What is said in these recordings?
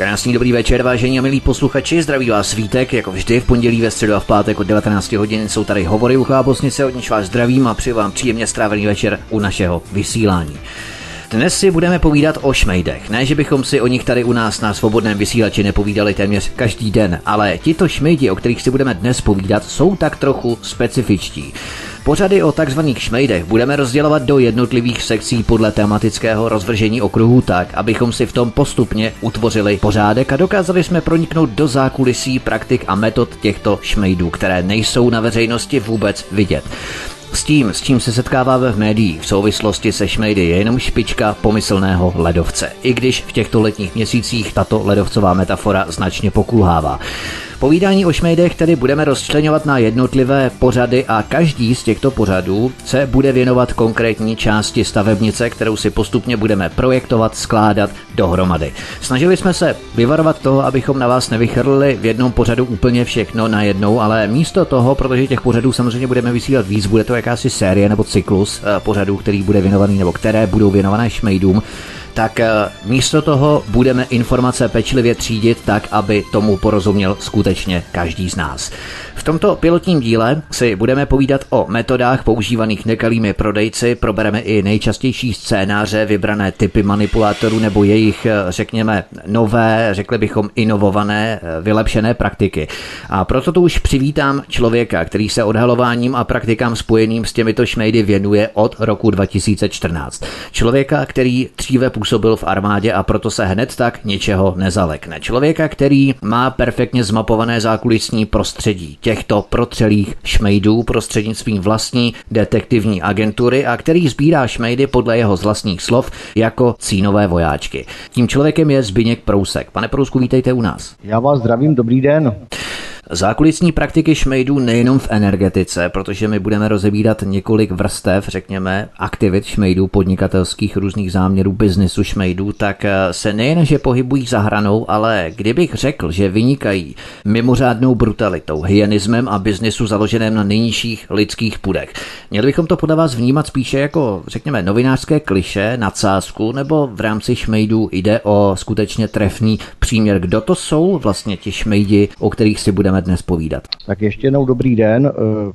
Krásný dobrý večer, vážení a milí posluchači, zdraví vás svítek, jako vždy v pondělí, ve středu a v pátek od 19 hodin jsou tady hovory u Bosnice, od níž vás zdravím a přeji vám příjemně strávený večer u našeho vysílání. Dnes si budeme povídat o šmejdech. Ne, že bychom si o nich tady u nás na svobodném vysílači nepovídali téměř každý den, ale tito šmejdi, o kterých si budeme dnes povídat, jsou tak trochu specifičtí. Pořady o takzvaných šmejdech budeme rozdělovat do jednotlivých sekcí podle tematického rozvržení okruhů tak, abychom si v tom postupně utvořili pořádek a dokázali jsme proniknout do zákulisí praktik a metod těchto šmejdů, které nejsou na veřejnosti vůbec vidět. S tím, s čím se setkáváme v médiích v souvislosti se šmejdy, je jenom špička pomyslného ledovce. I když v těchto letních měsících tato ledovcová metafora značně pokulhává. Povídání o šmejdech tedy budeme rozčlenovat na jednotlivé pořady a každý z těchto pořadů se bude věnovat konkrétní části stavebnice, kterou si postupně budeme projektovat, skládat dohromady. Snažili jsme se vyvarovat toho, abychom na vás nevychrlili v jednom pořadu úplně všechno na jednou, ale místo toho, protože těch pořadů samozřejmě budeme vysílat víc, bude to jakási série nebo cyklus eh, pořadů, který bude věnovaný nebo které budou věnované šmejdům, tak eh, místo toho budeme informace pečlivě třídit tak, aby tomu porozuměl skutečně každý z nás. V tomto pilotním díle si budeme povídat o metodách používaných nekalými prodejci, probereme i nejčastější scénáře, vybrané typy manipulátorů nebo jejich, eh, řekněme, nové, řekli bychom inovované, eh, vylepšené praktiky. A proto tu už přivítám člověka, který se odhalováním a praktikám spojeným s těmito šmejdy věnuje od roku 2014. Člověka, který dříve působil v armádě a proto se hned tak ničeho nezalekne. Člověka, který má perfektně zmapované zákulisní prostředí těchto protřelých šmejdů prostřednictvím vlastní detektivní agentury a který sbírá šmejdy podle jeho vlastních slov jako cínové vojáčky. Tím člověkem je Zbyněk Prousek. Pane Prousku, vítejte u nás. Já vás zdravím, dobrý den. Zákulisní praktiky šmejdů nejenom v energetice, protože my budeme rozebírat několik vrstev, řekněme, aktivit šmejdů, podnikatelských různých záměrů, biznesu šmejdů, tak eh, se nejen, že pohybují za hranou, ale kdybych řekl, že vynikají mimořádnou brutalitou, hyenismem a biznesu založeném na nejnižších lidských půdech. Měli bychom to podle vás vnímat spíše jako, řekněme, novinářské kliše, nadsázku, nebo v rámci šmejdů jde o skutečně trefný příměr. Kdo to jsou vlastně ti šmejdi, o kterých si budeme dnes povídat. Tak ještě jednou dobrý den. E,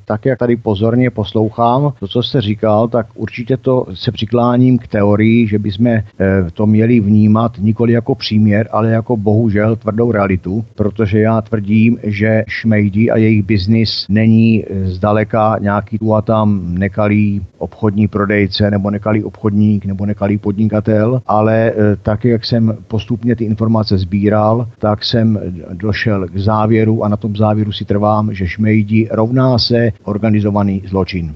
tak, jak tady pozorně poslouchám to, co jste říkal, tak určitě to se přikláním k teorii, že bychom e, to měli vnímat nikoli jako příměr, ale jako bohužel tvrdou realitu, protože já tvrdím, že šmejdi a jejich biznis není e, zdaleka nějaký tu a tam nekalý obchodní prodejce nebo nekalý obchodník nebo nekalý podnikatel, ale tak, jak jsem postupně ty informace sbíral, tak jsem došel k závěru a na tom závěru si trvám, že šmejdi rovná se organizovaný zločin.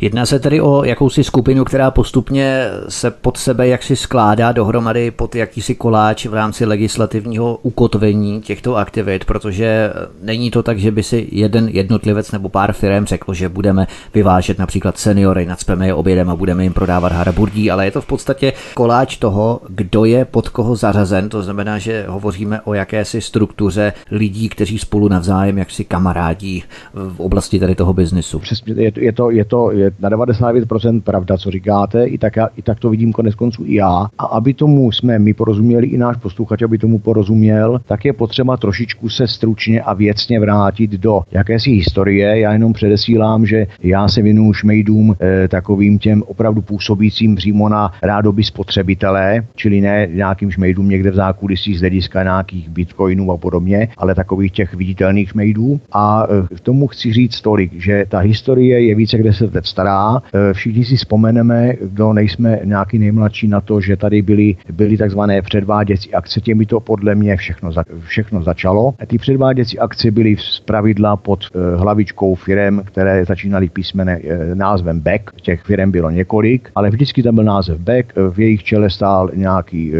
Jedná se tedy o jakousi skupinu, která postupně se pod sebe jaksi skládá dohromady pod jakýsi koláč v rámci legislativního ukotvení těchto aktivit, protože není to tak, že by si jeden jednotlivec nebo pár firm řekl, že budeme vyvážet například seniory, nadspeme je obědem a budeme jim prodávat haraburdí, ale je to v podstatě koláč toho, kdo je pod koho zařazen, to znamená, že hovoříme o jakési struktuře lidí, kteří spolu navzájem jaksi kamarádí v oblasti tady toho biznesu. Přesně, je je to, je to je na 99% pravda, co říkáte, i tak, já, i tak to vidím konec konců i já. A aby tomu jsme my porozuměli, i náš posluchač, aby tomu porozuměl, tak je potřeba trošičku se stručně a věcně vrátit do jakési historie. Já jenom předesílám, že já se věnuju šmejdům e, takovým těm opravdu působícím přímo na rádoby spotřebitelé, čili ne nějakým šmejdům někde v zákulisí z hlediska nějakých bitcoinů a podobně, ale takových těch viditelných šmejdů. A e, k tomu chci říct tolik, že ta historie je více jak deset let stará. E, všichni si vzpomeneme, kdo nejsme nějaký nejmladší na to, že tady byly, byly takzvané předváděcí akce, těmi to podle mě všechno, za, všechno začalo. Ty předváděcí akce byly z pravidla pod e, hlavičkou firem, které začínaly písmene názvem Beck. Těch firem bylo několik, ale vždycky tam byl název Beck. V jejich čele stál nějaký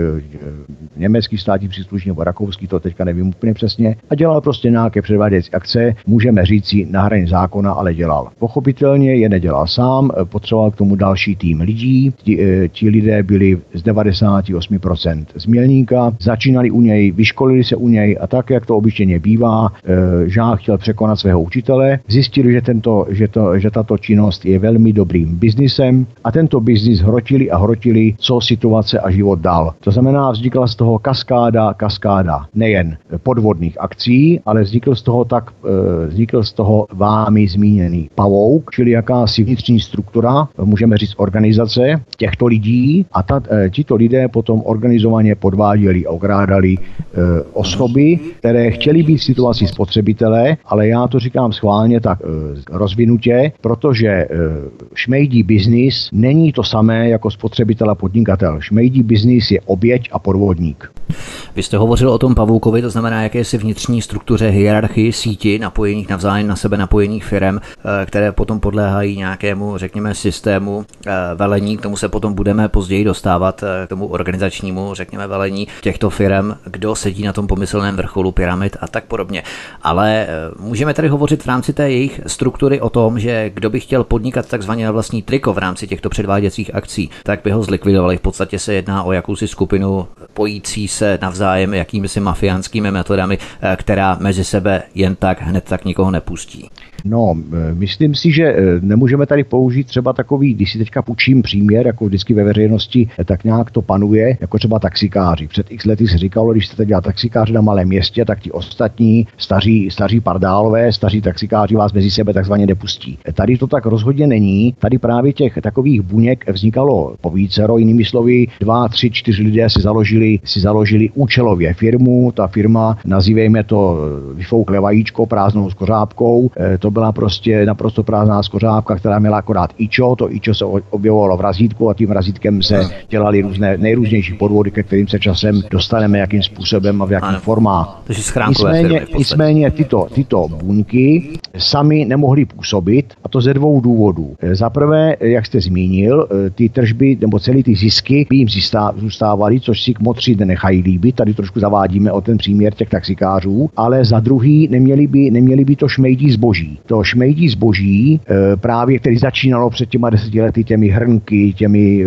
německý státní příslušník nebo rakouský, to teďka nevím úplně přesně, a dělal prostě nějaké předváděcí akce, můžeme říct si na hraně zákona, ale dělal. Pochopitelně je nedělal sám, potřeboval k tomu další tým lidí. Ti, ti lidé byli z 98% z Mělníka, začínali u něj, vyškolili se u něj a tak, jak to obyčejně bývá, žák chtěl překonat svého učitele, zjistili, že, tento, že, to, že tato činnost je velmi dobrým biznisem a tento biznis hrotili a hrotili, co situace a život dal. To znamená, vznikla z toho kaskáda, kaskáda nejen podvodných akcí, ale vznikl z toho tak, e, vznikl z toho vámi zmíněný pavouk, čili jakási vnitřní struktura, můžeme říct organizace těchto lidí a ta, e, tito lidé potom organizovaně podváděli a okrádali osoby, které chtěli být v situaci spotřebitele, ale já to říkám schválně tak rozvinutě, protože šmejdí biznis není to samé jako spotřebitel a podnikatel. Šmejdí biznis je oběť a podvodník. Vy jste hovořil o tom pavoukovi, to znamená jakési vnitřní struktuře hierarchii síti napojených navzájem na sebe napojených firm, eh, které potom podléhají nějakému, řekněme, systému eh, velení. K tomu se potom budeme později dostávat, eh, k tomu organizačnímu, řekněme, velení těchto firm, kdo sedí na tom pomyslném vrcholu pyramid a tak podobně. Ale můžeme tady hovořit v rámci té jejich struktury o tom, že kdo by chtěl podnikat takzvaně na vlastní triko v rámci těchto předváděcích akcí, tak by ho zlikvidovali. V podstatě se jedná o jakousi skupinu pojící se navzájem jakými si mafiánskými metodami, která mezi sebe jen tak hned tak nikoho nepustí. No, eh, myslím si, že eh, nemůžeme tady použít třeba takový, když si teďka půjčím příměr, jako vždycky ve veřejnosti, tak nějak to panuje, jako třeba taxikáři. Před x lety se říkalo, když jste dělat taxikáři na malém městě, tak ti ostatní staří, staří pardálové, staří taxikáři vás mezi sebe takzvaně nepustí. Tady to tak rozhodně není. Tady právě těch takových buněk vznikalo po vícero, jinými slovy, dva, tři, čtyři lidé si založili, si založili účelově firmu. Ta firma, nazývejme to vyfoukle vajíčko prázdnou skořápkou, eh, to byla prostě naprosto prázdná skořápka, která měla akorát ičo, to ičo se objevovalo v razítku a tím razítkem se dělali různé nejrůznější podvody, ke kterým se časem dostaneme, jakým způsobem a v jakém formách. Nicméně, nicméně tyto, tyto buňky sami nemohly působit a to ze dvou důvodů. Za prvé, jak jste zmínil, ty tržby nebo celý ty zisky by jim zůstávaly, což si kmotři nenechají líbit. Tady trošku zavádíme o ten příměr těch taxikářů, ale za druhý neměli by, neměli by to šmejdí zboží. To šmejdí zboží, e, právě který začínalo před těma deseti lety těmi hrnky, těmi e,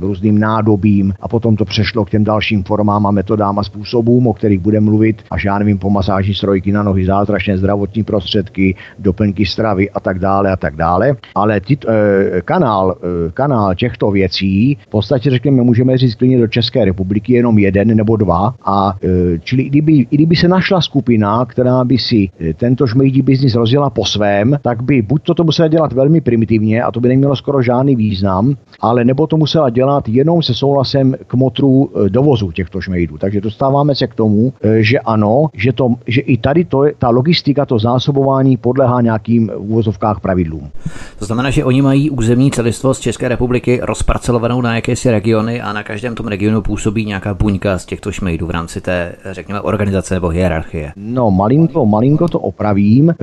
různým nádobím a potom to přešlo k těm dalším formám a metodám a způsobům, o kterých budeme mluvit, až já nevím, po masáži strojky na nohy, zázračné zdravotní prostředky, doplňky stravy a tak dále a tak dále. Ale tit, e, kanál, kanál těchto věcí v podstatě řekněme, můžeme říct klidně do České republiky jenom jeden nebo dva. A čili kdyby, i kdyby se našla skupina, která by si tento šmejdí biznis rozjela po svém, tak by buď to, to musela dělat velmi primitivně a to by nemělo skoro žádný význam, ale nebo to musela dělat jenom se souhlasem k motru e, dovozu těchto šmejdů. Takže dostáváme se k tomu, že ano, že, to, že i tady to, ta logistika, to zásobování podlehá nějakým v uvozovkách pravidlům. To znamená, že oni mají územní celistvost České republiky rozparcelovanou na jakési regiony a na každém tom regionu působí nějaká buňka z těchto šmejdů v rámci té, řekněme, organizace nebo hierarchie. No, malinko, malinko to opravím.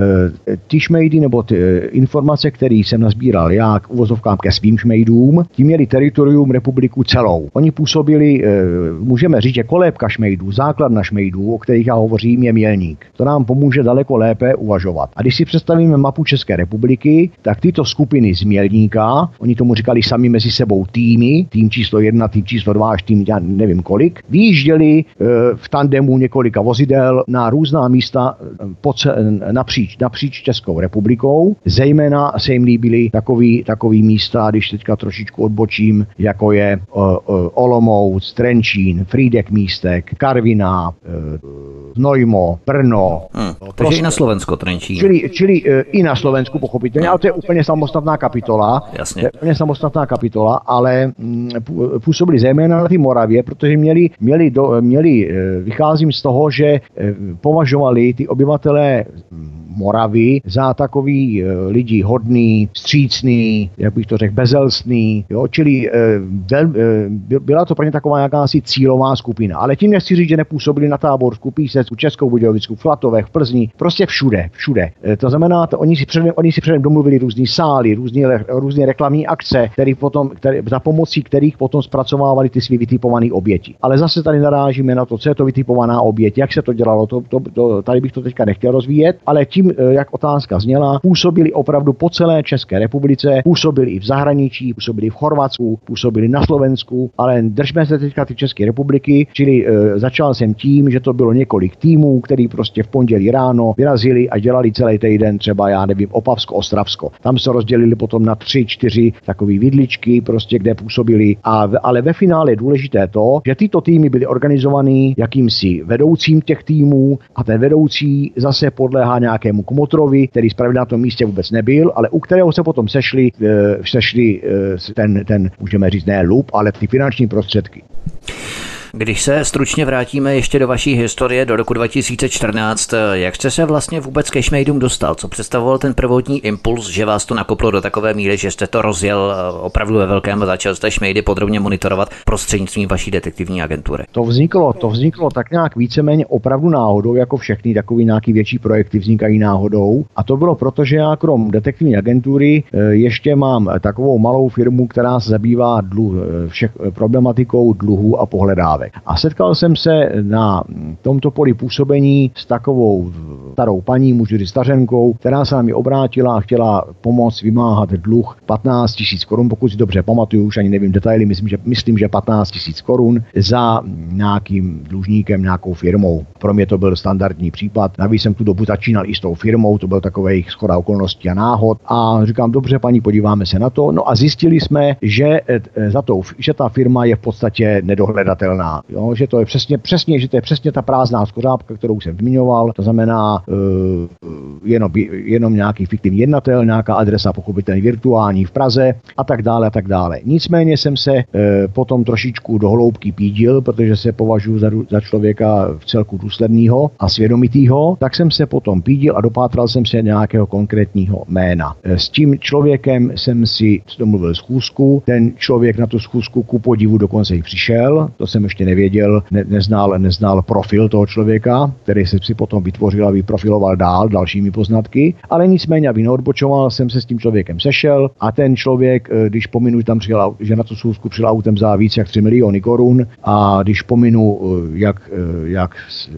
Ty šmejdy nebo ty e, informace, které jsem nazbíral já k uvozovkám ke svým šmejdům, ti měli teritorium republiku celou. Oni působili, e, můžeme říct, že kolébka šmejdů, základna šmejdů, o kterých já hovořím, je mělník. To nám pomůže daleko lépe uvažovat. A když si představíme mapu České republiky, tak tyto skupiny z mělníka, oni tomu říkali sami mezi sebou týmy, tým číslo jedna, tým číslo dva až tým já nevím kolik, vyjížděli e, v tandemu několika vozidel na různá místa napříč, napříč Českou republikou. Zejména se jim líbily takový, takový místa, když teďka trošičku odbočím, jako je Olomouc, Trenčín, Frídek místek, Karviná, Znojmo, Brno. Hmm, takže prostě, i na Slovensko Trenčín. Čili, čili i na Slovensku pochopitelně, ale to je úplně samostatná kapitola. Jasně. To je úplně samostatná kapitola, ale mm, působili zejména na té Moravě, protože měli, měli, do, měli, vycházím z toho, že považovali ty obyvatelé Moravy za takový e, lidi hodný, střícný, jak bych to řekl, bezelstný, jo, čili e, vel, e, byla to pro ně taková jakási cílová skupina. Ale tím nechci říct, že nepůsobili na táborsku, Písecku, Českou Budějovicku, Flatovech, v Plzni, prostě všude, všude. To znamená, to, oni, si předem, oni si předem domluvili různý sály, různé, různé reklamní akce, který potom, který, za pomocí kterých potom zpracovávali ty svý vytipované oběti. Ale zase tady narážíme na to, co je to vytipovaná oběť, jak se to dělalo, to, to, to, tady bych to teďka nechtěl rozvíjet, ale tím eh, jak otázka zněla, působili opravdu po celé České republice, působili i v zahraničí, působili v Chorvatsku, působili na Slovensku, ale držme se teďka ty České republiky, čili e, začal jsem tím, že to bylo několik týmů, který prostě v pondělí ráno vyrazili a dělali celý týden třeba, já nevím, Opavsko, Ostravsko. Tam se rozdělili potom na tři, čtyři takové vidličky, prostě kde působili. A, ale ve finále je důležité to, že tyto týmy byly organizovaný jakýmsi vedoucím těch týmů a ten vedoucí zase podléhá nějakému kmotrovi, který zpravidla na tom místě vůbec nebyl, ale u kterého se potom sešli, e, sešli e, ten, ten, můžeme říct, ne lup, ale ty finanční prostředky. Když se stručně vrátíme ještě do vaší historie do roku 2014, jak jste se vlastně vůbec ke Šmejdům dostal? Co představoval ten prvotní impuls, že vás to nakoplo do takové míry, že jste to rozjel eh, opravdu ve velkém a začal jste Šmejdy podrobně monitorovat prostřednictvím vaší detektivní agentury? To vzniklo, to vzniklo tak nějak víceméně opravdu náhodou, jako všechny takové nějaký větší projekty vznikají náhodou. A to bylo proto, že já krom detektivní agentury eh, ještě mám takovou malou firmu, která se zabývá dluh, eh, všech, problematikou dluhů a pohledávek dávek. A setkal jsem se na tomto poli působení s takovou starou paní, můžu říct stařenkou, která se na mě obrátila a chtěla pomoct vymáhat dluh 15 tisíc korun, pokud si dobře pamatuju, už ani nevím detaily, myslím, že, myslím, že 15 tisíc korun za nějakým dlužníkem, nějakou firmou. Pro mě to byl standardní případ. Navíc jsem tu dobu začínal i s tou firmou, to byl takový schoda okolností a náhod. A říkám, dobře, paní, podíváme se na to. No a zjistili jsme, že, eh, za to, že ta firma je v podstatě nedohledatelná. Jo? Že to je přesně, přesně, že to je přesně ta prázdná skořápka, kterou jsem zmiňoval, to znamená uh, jenom, jenom nějaký fiktivní jednatel, nějaká adresa pochopitelně virtuální v Praze a tak dále a tak dále. Nicméně jsem se uh, potom trošičku do hloubky pídil, protože se považuji za, za člověka v celku důsledného a svědomitýho, tak jsem se potom pídil a dopátral jsem se nějakého konkrétního jména. Eh, s tím člověkem jsem si domluvil schůzku, ten člověk na tu schůzku ku podivu dokonce i přišel, to jsem ještě nevěděl, ne, neznal, neznal profil toho člověka, který se si potom vytvořil a vyprofiloval dál dalšími poznatky, ale nicméně, aby neodbočoval, jsem se s tím člověkem sešel a ten člověk, eh, když pominu, tam přijel, že na tu schůzku přijel autem za víc jak 3 miliony korun a když pominu, eh, jak, eh, jak,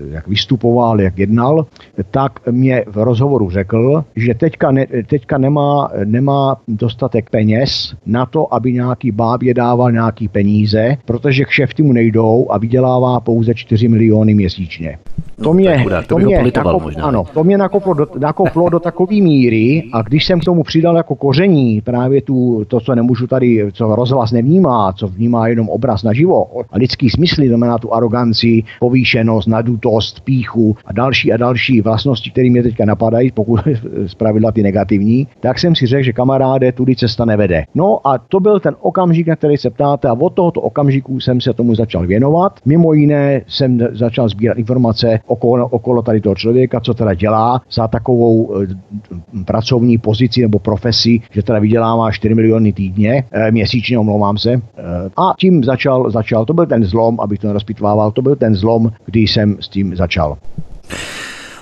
jak vystupoval, jak jednal, tak mě v rozhovoru řekl, že teďka, ne, teďka nemá, nemá dostatek peněz na to, aby nějaký bábě dával nějaký peníze, protože kšefty mu nejdou a vydělává pouze 4 miliony měsíčně. No, to mě, chudák, to, to mě, nakop, možná. Ano, to mě nakoplo do, nakoplo do takové míry a když jsem k tomu přidal jako koření právě tu, to, co nemůžu tady, co rozhlas nevnímá, co vnímá jenom obraz naživo a lidský smysl, znamená tu aroganci, povýšenost, nadutost, píchu a další a další vlastnosti, které mě teďka napadají, pokud zpravidla ty negativní, tak jsem si řekl, že kamaráde, tudy cesta nevede. No a to byl ten okamžik, na který se ptáte a od tohoto okamžiku jsem se tomu začal věnovat. Mimo jiné jsem začal sbírat informace okolo, okolo tady toho člověka, co teda dělá za takovou e, pracovní pozici nebo profesi, že teda vydělává 4 miliony týdně, e, měsíčně, omlouvám se. E, a tím začal, začal, to byl ten zlom, abych to nerozpitvával, to byl ten zlom, kdy jsem s tím začal.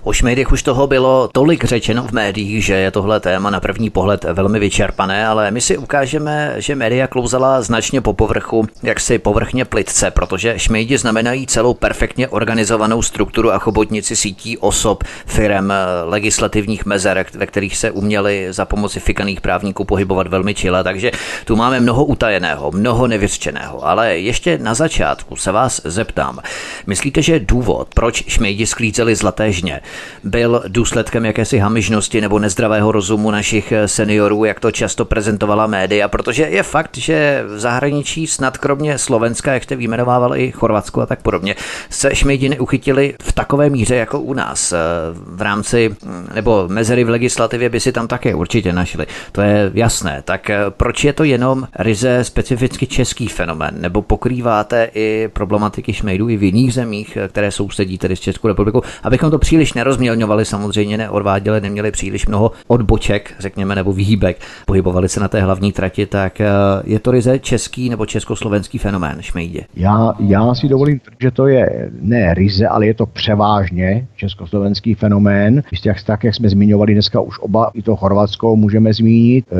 O šmejdech už toho bylo tolik řečeno v médiích, že je tohle téma na první pohled velmi vyčerpané, ale my si ukážeme, že média klouzala značně po povrchu, jak si povrchně plitce, protože šmejdi znamenají celou perfektně organizovanou strukturu a chobotnici sítí osob, firem, legislativních mezer, ve kterých se uměli za pomoci fikaných právníků pohybovat velmi čile, takže tu máme mnoho utajeného, mnoho nevyřčeného, ale ještě na začátku se vás zeptám. Myslíte, že důvod, proč šmejdi sklízeli zlaté žně, byl důsledkem jakési hamižnosti nebo nezdravého rozumu našich seniorů, jak to často prezentovala média, protože je fakt, že v zahraničí snad kromě Slovenska, jak jste vyjmenovával i Chorvatsko a tak podobně, se šmejdi neuchytili v takové míře jako u nás. V rámci nebo mezery v legislativě by si tam také určitě našli. To je jasné. Tak proč je to jenom ryze specificky český fenomén? Nebo pokrýváte i problematiky šmejdů i v jiných zemích, které sousedí tedy s Českou republikou, abychom to příliš nerozmělňovali, samozřejmě neodváděli, neměli příliš mnoho odboček, řekněme, nebo výhýbek, pohybovali se na té hlavní trati, tak eh, je to ryze český nebo československý fenomén šmejdě? Já, já si dovolím, že to je ne ryze, ale je to převážně československý fenomén. Jistě, jak, tak, jak jsme zmiňovali dneska už oba, i to Chorvatsko můžeme zmínit, eh,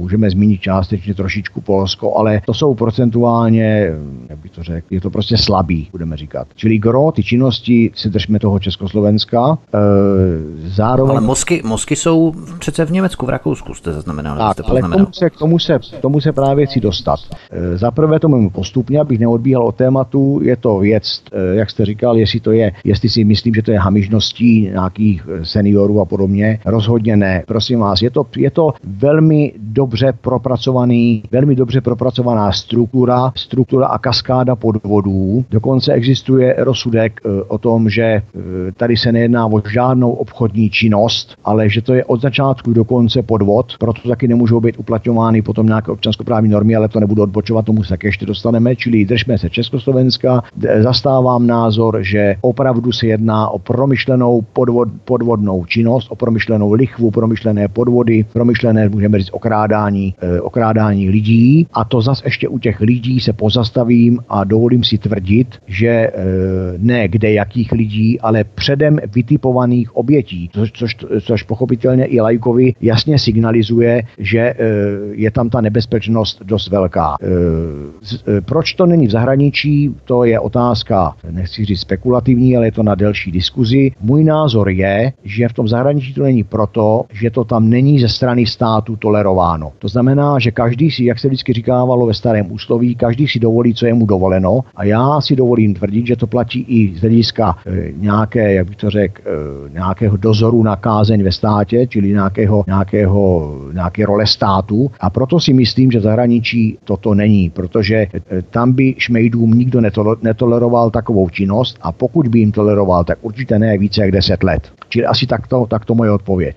můžeme zmínit částečně trošičku Polsko, ale to jsou procentuálně, jak bych to řekl, je to prostě slabý, budeme říkat. Čili gro, ty činnosti, si držme toho Československa, Československa. E, zároveň... Ale mozky, mozky jsou přece v Německu, v Rakousku jste zaznamenali. Tak, jste ale k tomu, se, k, tomu se, k tomu se právě chci dostat. E, Za prvé to mimo postupně, abych neodbíhal od tématu, je to věc, e, jak jste říkal, jestli to je, jestli si myslím, že to je hamižností nějakých seniorů a podobně. Rozhodně ne. Prosím vás, je to, je to velmi dobře propracovaný, velmi dobře propracovaná struktura, struktura a kaskáda podvodů. Dokonce existuje rozsudek o tom, že tady se nejedná o žádnou obchodní činnost, ale že to je od začátku do konce podvod, proto taky nemůžou být uplatňovány potom nějaké občanskoprávní normy, ale to nebudu odbočovat, tomu se ještě dostaneme, čili držme se Československa. Zastávám názor, že opravdu se jedná o promyšlenou podvod, podvodnou činnost, o promyšlenou lichvu, promyšlené podvody, promyšlené, můžeme říct, okrádání, e, okrádání lidí. A to zas ještě u těch lidí se pozastavím a dovolím si tvrdit, že e, ne kde jakých lidí, ale předem vytipovaných obětí, což, což, což pochopitelně i lajkovi jasně signalizuje, že e, je tam ta nebezpečnost dost velká. Proč to není v zahraničí, to je otázka, nechci říct spekulativní, ale je to na delší diskuzi. Můj názor je, že v tom zahraničí to není proto, že to tam není ze strany státu tolerováno. To znamená, že každý si, jak se vždycky říkávalo ve starém úsloví, každý si dovolí, co je mu dovoleno. A já si dovolím tvrdit, že to platí i z hlediska e, nějaké, jak bych to řekl, e, nějakého dozoru na kázeň ve státě, čili nějakého, nějakého, nějaké role státu. A proto si myslím, že zahraničí toto není, protože e, tam by šmejdům nikdo netoleroval takovou činnost a pokud by jim toleroval, tak určitě ne více jak 10 let. Čili asi takto, takto moje odpověď.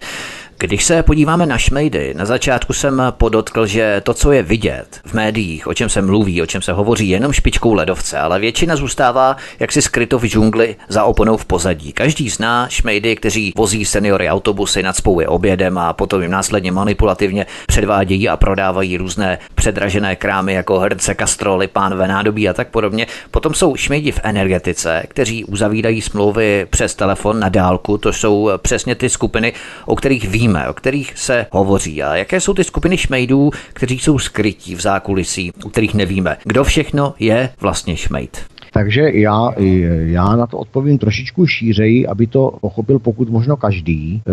Když se podíváme na šmejdy, na začátku jsem podotkl, že to, co je vidět v médiích, o čem se mluví, o čem se hovoří, jenom špičkou ledovce, ale většina zůstává jaksi skryto v džungli za oponou v pozadí. Každý zná šmejdy, kteří vozí seniory autobusy, nad je obědem a potom jim následně manipulativně předvádějí a prodávají různé předražené krámy jako hrnce, kastroly, pánové nádobí a tak podobně. Potom jsou šmejdi v energetice, kteří uzavírají smlouvy přes telefon na dálku, to jsou přesně ty skupiny, o kterých víme víme, o kterých se hovoří a jaké jsou ty skupiny šmejdů, kteří jsou skrytí v zákulisí, u kterých nevíme, kdo všechno je vlastně šmejd. Takže já, já na to odpovím trošičku šířeji, aby to pochopil pokud možno každý. E,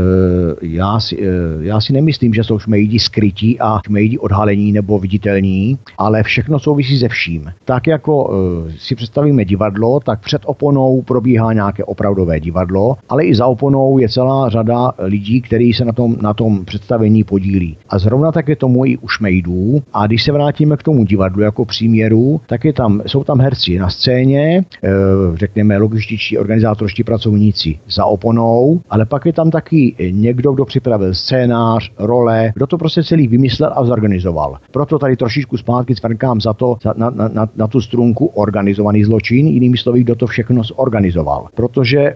já si, e, já si nemyslím, že jsou šmejdi skrytí a šmejdi odhalení nebo viditelní, ale všechno souvisí se vším. Tak jako e, si představíme divadlo, tak před oponou probíhá nějaké opravdové divadlo, ale i za oponou je celá řada lidí, kteří se na tom, na tom představení podílí. A zrovna tak je tomu i u šmejdů. A když se vrátíme k tomu divadlu jako příměru, tak je tam, jsou tam herci na scéně, scéně, eh, řekněme logističtí organizátorští pracovníci za oponou, ale pak je tam taky někdo, kdo připravil scénář, role, kdo to prostě celý vymyslel a zorganizoval. Proto tady trošičku zpátky cvrkám za to, na, na, na, na tu strunku organizovaný zločin, jinými slovy, kdo to všechno zorganizoval. Protože e,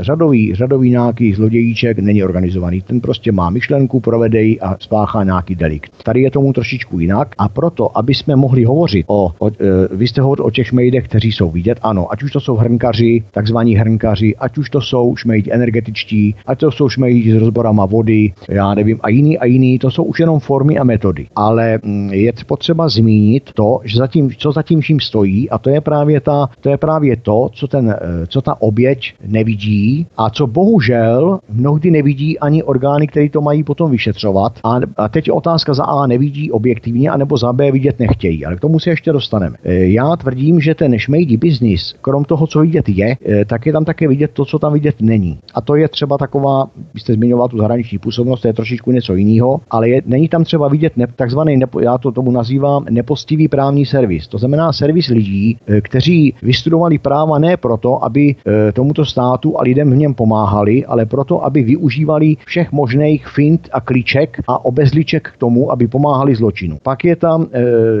řadový, řadový nějaký zlodějíček není organizovaný, ten prostě má myšlenku, provedej a spáchá nějaký delikt. Tady je tomu trošičku jinak a proto, aby jsme mohli hovořit o, o e, vy jste hovořil o těch šmejdech, kteří jsou jsou vidět, ano, ať už to jsou hrnkaři, takzvaní hrnkaři, ať už to jsou šmejdi energetičtí, ať to jsou šmejdi s rozborama vody, já nevím, a jiný a jiný, to jsou už jenom formy a metody. Ale mm, je potřeba zmínit to, že zatím, co zatím vším stojí, a to je právě ta, to je právě to, co, ten, eh, co ta oběť nevidí a co bohužel mnohdy nevidí ani orgány, které to mají potom vyšetřovat. A, a teď otázka za A nevidí objektivně, anebo za B vidět nechtějí, ale k tomu se ještě dostaneme. Eh, já tvrdím, že ten šmejd šmejdí biznis, krom toho, co vidět je, eh, tak je tam také vidět to, co tam vidět není. A to je třeba taková, vy jste zmiňoval tu zahraniční působnost, to je trošičku něco jiného, ale je, není tam třeba vidět ne, takzvaný, nepo, já to tomu nazývám, nepostivý právní servis. To znamená servis lidí, eh, kteří vystudovali práva ne proto, aby eh, tomuto státu a lidem v něm pomáhali, ale proto, aby využívali všech možných fint a klíček a obezliček k tomu, aby pomáhali zločinu. Pak je tam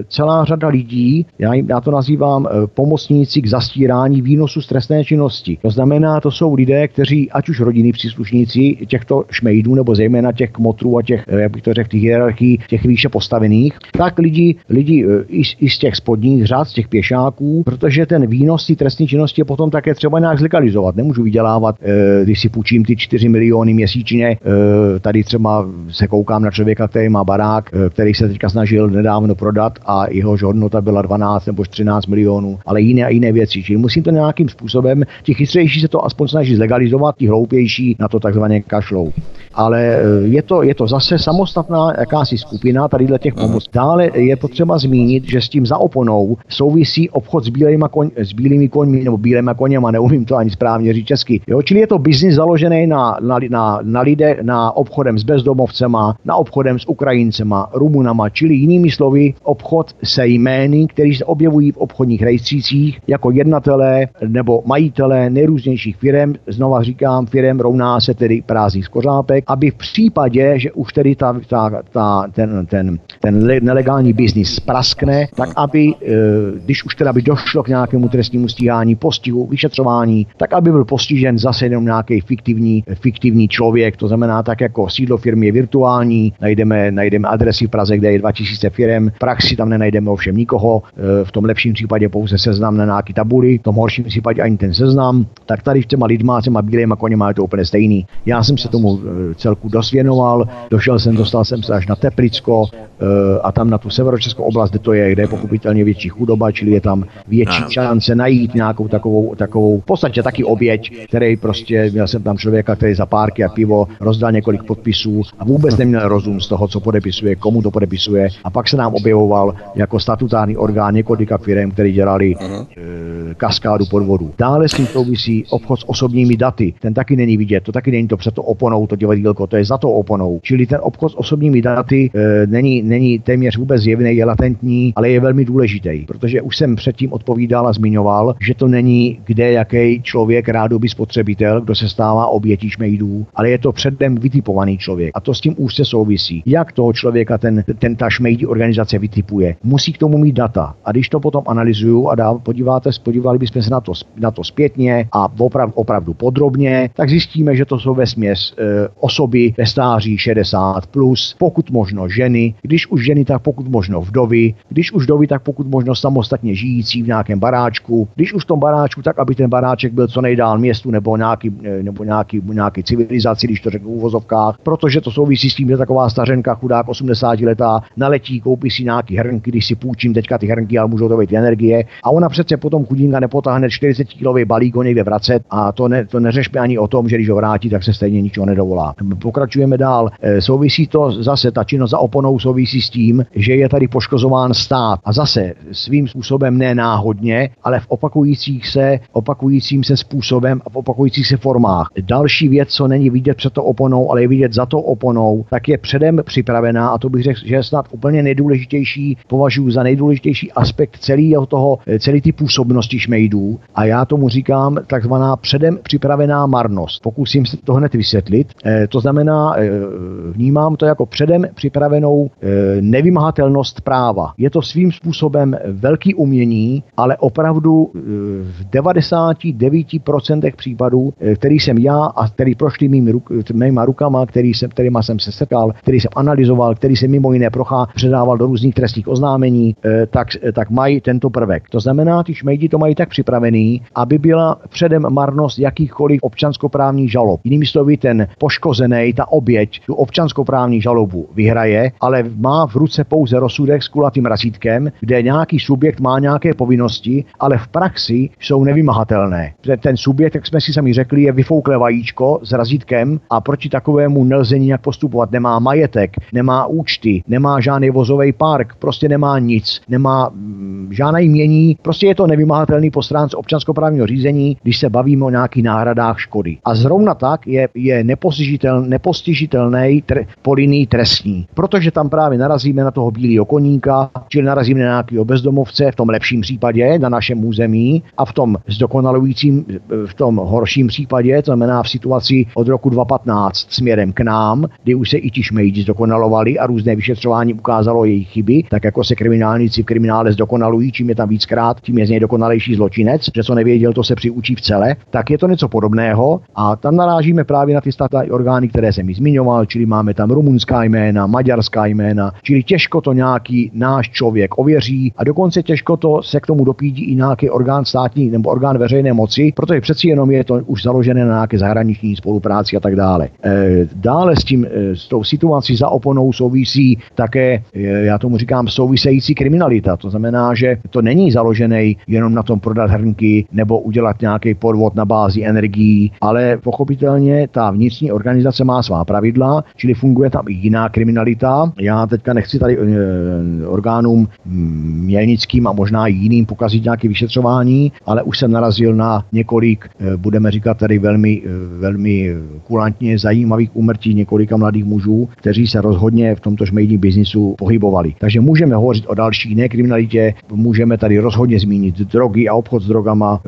celá řada lidí, já, já to nazývám pomocní příslušníci k zastírání výnosu z trestné činnosti. To znamená, to jsou lidé, kteří, ať už rodinní příslušníci těchto šmejdů, nebo zejména těch kmotrů a těch, jak bych to řekl, těch hierarchií, těch výše postavených, tak lidi, lidi e, i, i z těch spodních řád, z těch pěšáků, protože ten výnos té trestné činnosti je potom také třeba nějak zlegalizovat. Nemůžu vydělávat, e, když si půjčím ty 4 miliony měsíčně, tady třeba se koukám na člověka, který má barák, který se teďka snažil nedávno prodat a jeho hodnota byla 12 nebo 13 milionů, ale jiné jiné věci. Čili musím to nějakým způsobem, ti chytřejší se to aspoň snaží zlegalizovat, ti hloupější na to takzvaně kašlou. Ale eh, je to, je to zase samostatná jakási skupina tady těch pomoc. Dále je potřeba zmínit, že s tím za oponou souvisí obchod s, bílejma koň, s bílými koňmi nebo bílými koněma, neumím to ani správně říct česky. Jo? Čili je to biznis založený na, na, na, na, lidé, na obchodem s bezdomovcema, na obchodem s Ukrajincema, Rumunama, čili jinými slovy obchod se jmény, který se objevují v obchodních rejstřících jako jednatelé nebo majitelé nejrůznějších firm, znova říkám, firm rovná se tedy prázdný skořápek, aby v případě, že už tedy ta, ta, ta, ten, ten, ten nelegální biznis spraskne, tak aby, e, když už teda by došlo k nějakému trestnímu stíhání, postihu, vyšetřování, tak aby byl postižen zase jenom nějaký fiktivní, fiktivní člověk, to znamená tak jako sídlo firmy je virtuální, najdeme, najdeme adresy v Praze, kde je 2000 firm, v praxi tam nenajdeme ovšem nikoho, e, v tom lepším případě pouze seznam nějaký tabuli, v tom horším případě ani ten seznam, tak tady s těma lidma, těma bílýma koněma je to úplně stejný. Já jsem se tomu e, celku dost věnoval, došel jsem, dostal jsem se až na Teplicko a tam na tu severočeskou oblast, kde to je, kde je pochopitelně větší chudoba, čili je tam větší šance najít nějakou takovou, takovou v podstatě taky oběť, který prostě, měl jsem tam člověka, který za párky a pivo rozdal několik podpisů a vůbec neměl rozum z toho, co podepisuje, komu to podepisuje. A pak se nám objevoval jako statutární orgán několika firm, který dělali kaskádu podvodu. Dále s tím souvisí obchod s osobními daty. Ten taky není vidět, to taky není to před to oponou, to divadílko, to je za to oponou. Čili ten obchod s osobními daty e, není, není téměř vůbec zjevný, je latentní, ale je velmi důležitý, protože už jsem předtím odpovídal a zmiňoval, že to není kde jaký člověk rádoby spotřebitel, kdo se stává obětí šmejdů, ale je to předem vytipovaný člověk. A to s tím úzce souvisí. Jak toho člověka ten, ten ta šmejdí organizace vytipuje? Musí k tomu mít data. A když to potom analyzuju a dál podíváte, podívali bychom se na to, na to zpětně a opravdu, opravdu podrobně, tak zjistíme, že to jsou ve směs e, osoby ve stáří 60 plus, pokud možno ženy, když už ženy, tak pokud možno vdovy, když už vdovy, tak pokud možno samostatně žijící v nějakém baráčku, když už v tom baráčku, tak aby ten baráček byl co nejdál městu nebo nějaký, eh, nebo nějaký, nějaký civilizaci, když to řeknu v uvozovkách, protože to souvisí s tím, že taková stařenka chudák 80 letá naletí, koupí si nějaký hrnky, když si půjčím teďka ty hrnky, ale můžou to být energie. A ona přece potom chudinka nepotáhne 40 kilový balík ho někde vracet a to, ne, to neřešme ani o tom, že když ho vrátí, tak se stejně ničeho nedovolá. Pokračujeme dál. Eh, souvisí to zase, ta činnost za oponou souvisí s tím, že je tady poškozován stát. A zase svým způsobem ne náhodně, ale v opakujících se, opakujícím se způsobem a v opakujících se formách. Další věc, co není vidět před to oponou, ale je vidět za to oponou, tak je předem připravená a to bych řekl, že je snad úplně nejdůležitější, považuji za nejdůležitější aspekt celého toho, celý ty působnosti šmejdů a já tomu říkám takzvaná předem připravená marnost. Pokusím se to hned vysvětlit. E, to znamená, e, vnímám to jako předem připravenou e, nevymahatelnost práva. Je to svým způsobem velký umění, ale opravdu v 99% případů, který jsem já a který prošli mými ruk, mýma rukama, který jsem, kterýma jsem se setkal, který jsem analyzoval, který jsem mimo jiné prochá, předával do různých trestních oznámení, tak, tak mají tento prvek. To znamená, ty šmejdi to mají tak připravený, aby byla předem marnost jakýchkoliv občanskoprávních žalob. Jinými slovy, ten poškozený, ta oběť, tu občanskoprávní žalobu vyhraje, ale má v ruce pouze rozsudek s kulatým razítkem, kde nějaký subjekt má nějaké povinnosti, ale v praxi jsou nevymahatelné. Ten subjekt, jak jsme si sami řekli, je vyfouklé vajíčko s razítkem a proti takovému nelze nijak postupovat. Nemá majetek, nemá účty, nemá žádný vozový park, prostě nemá nic, nemá mm, žádná jmění, prostě je to nevymahatelný po stránce občanskoprávního řízení, když se bavíme o nějakých náhradách škody. A zrovna tak je, je nepostižitel, nepostižitelný tr, po linii trestní, protože tam právě narazíme na toho bílého koníka, čili narazíme na nějakého bezdomovce, v tom lepším případě na našem území a v tom zdokonalujícím, v tom horším případě, to znamená v situaci od roku 2015 směrem k nám, kdy už se i ti šmejdi zdokonalovali a různé vyšetřování ukázalo jejich chyby, tak jako se kriminálníci v kriminále zdokonalují, čím je tam víckrát, tím je z něj dokonalejší zločinec, že co nevěděl, to se přiučí v celé, tak je to něco podobného a tam narážíme právě na ty státní orgány, které jsem mi zmiňoval, čili máme tam rumunská jména, maďarská jména, čili těžko to nějaký náš člověk ověří a dokonce těžko to se k tomu dopídí i nějaký orgán státní nebo orgán veřejné moci, protože přeci jenom je to už založené na nějaké zahraniční spolupráci a tak dále. E, dále s tím, e, s tou situací za oponou souvisí také, e, já tomu říkám, související kriminalita. To znamená, že to není založený jenom na tom prodat hrnky nebo udělat nějaký podvod na bázi energií, ale pochopitelně ta vnitřní organizace má svá pravidla, čili funguje tam i jiná kriminalita. Já teďka nechci tady e, orgánům mělnickým a možná jiným pokazit nějaké vyšetřování, ale už jsem narazil na několik, e, budeme říkat tady velmi, e, velmi kulantně zajímavých úmrtí několika mladých mužů, kteří se rozhodně v tomto šmejdním biznisu pohybovali. Takže můžeme hovořit o další jiné kriminalitě, můžeme tady rozhodně zmínit drogy a obchod s drogama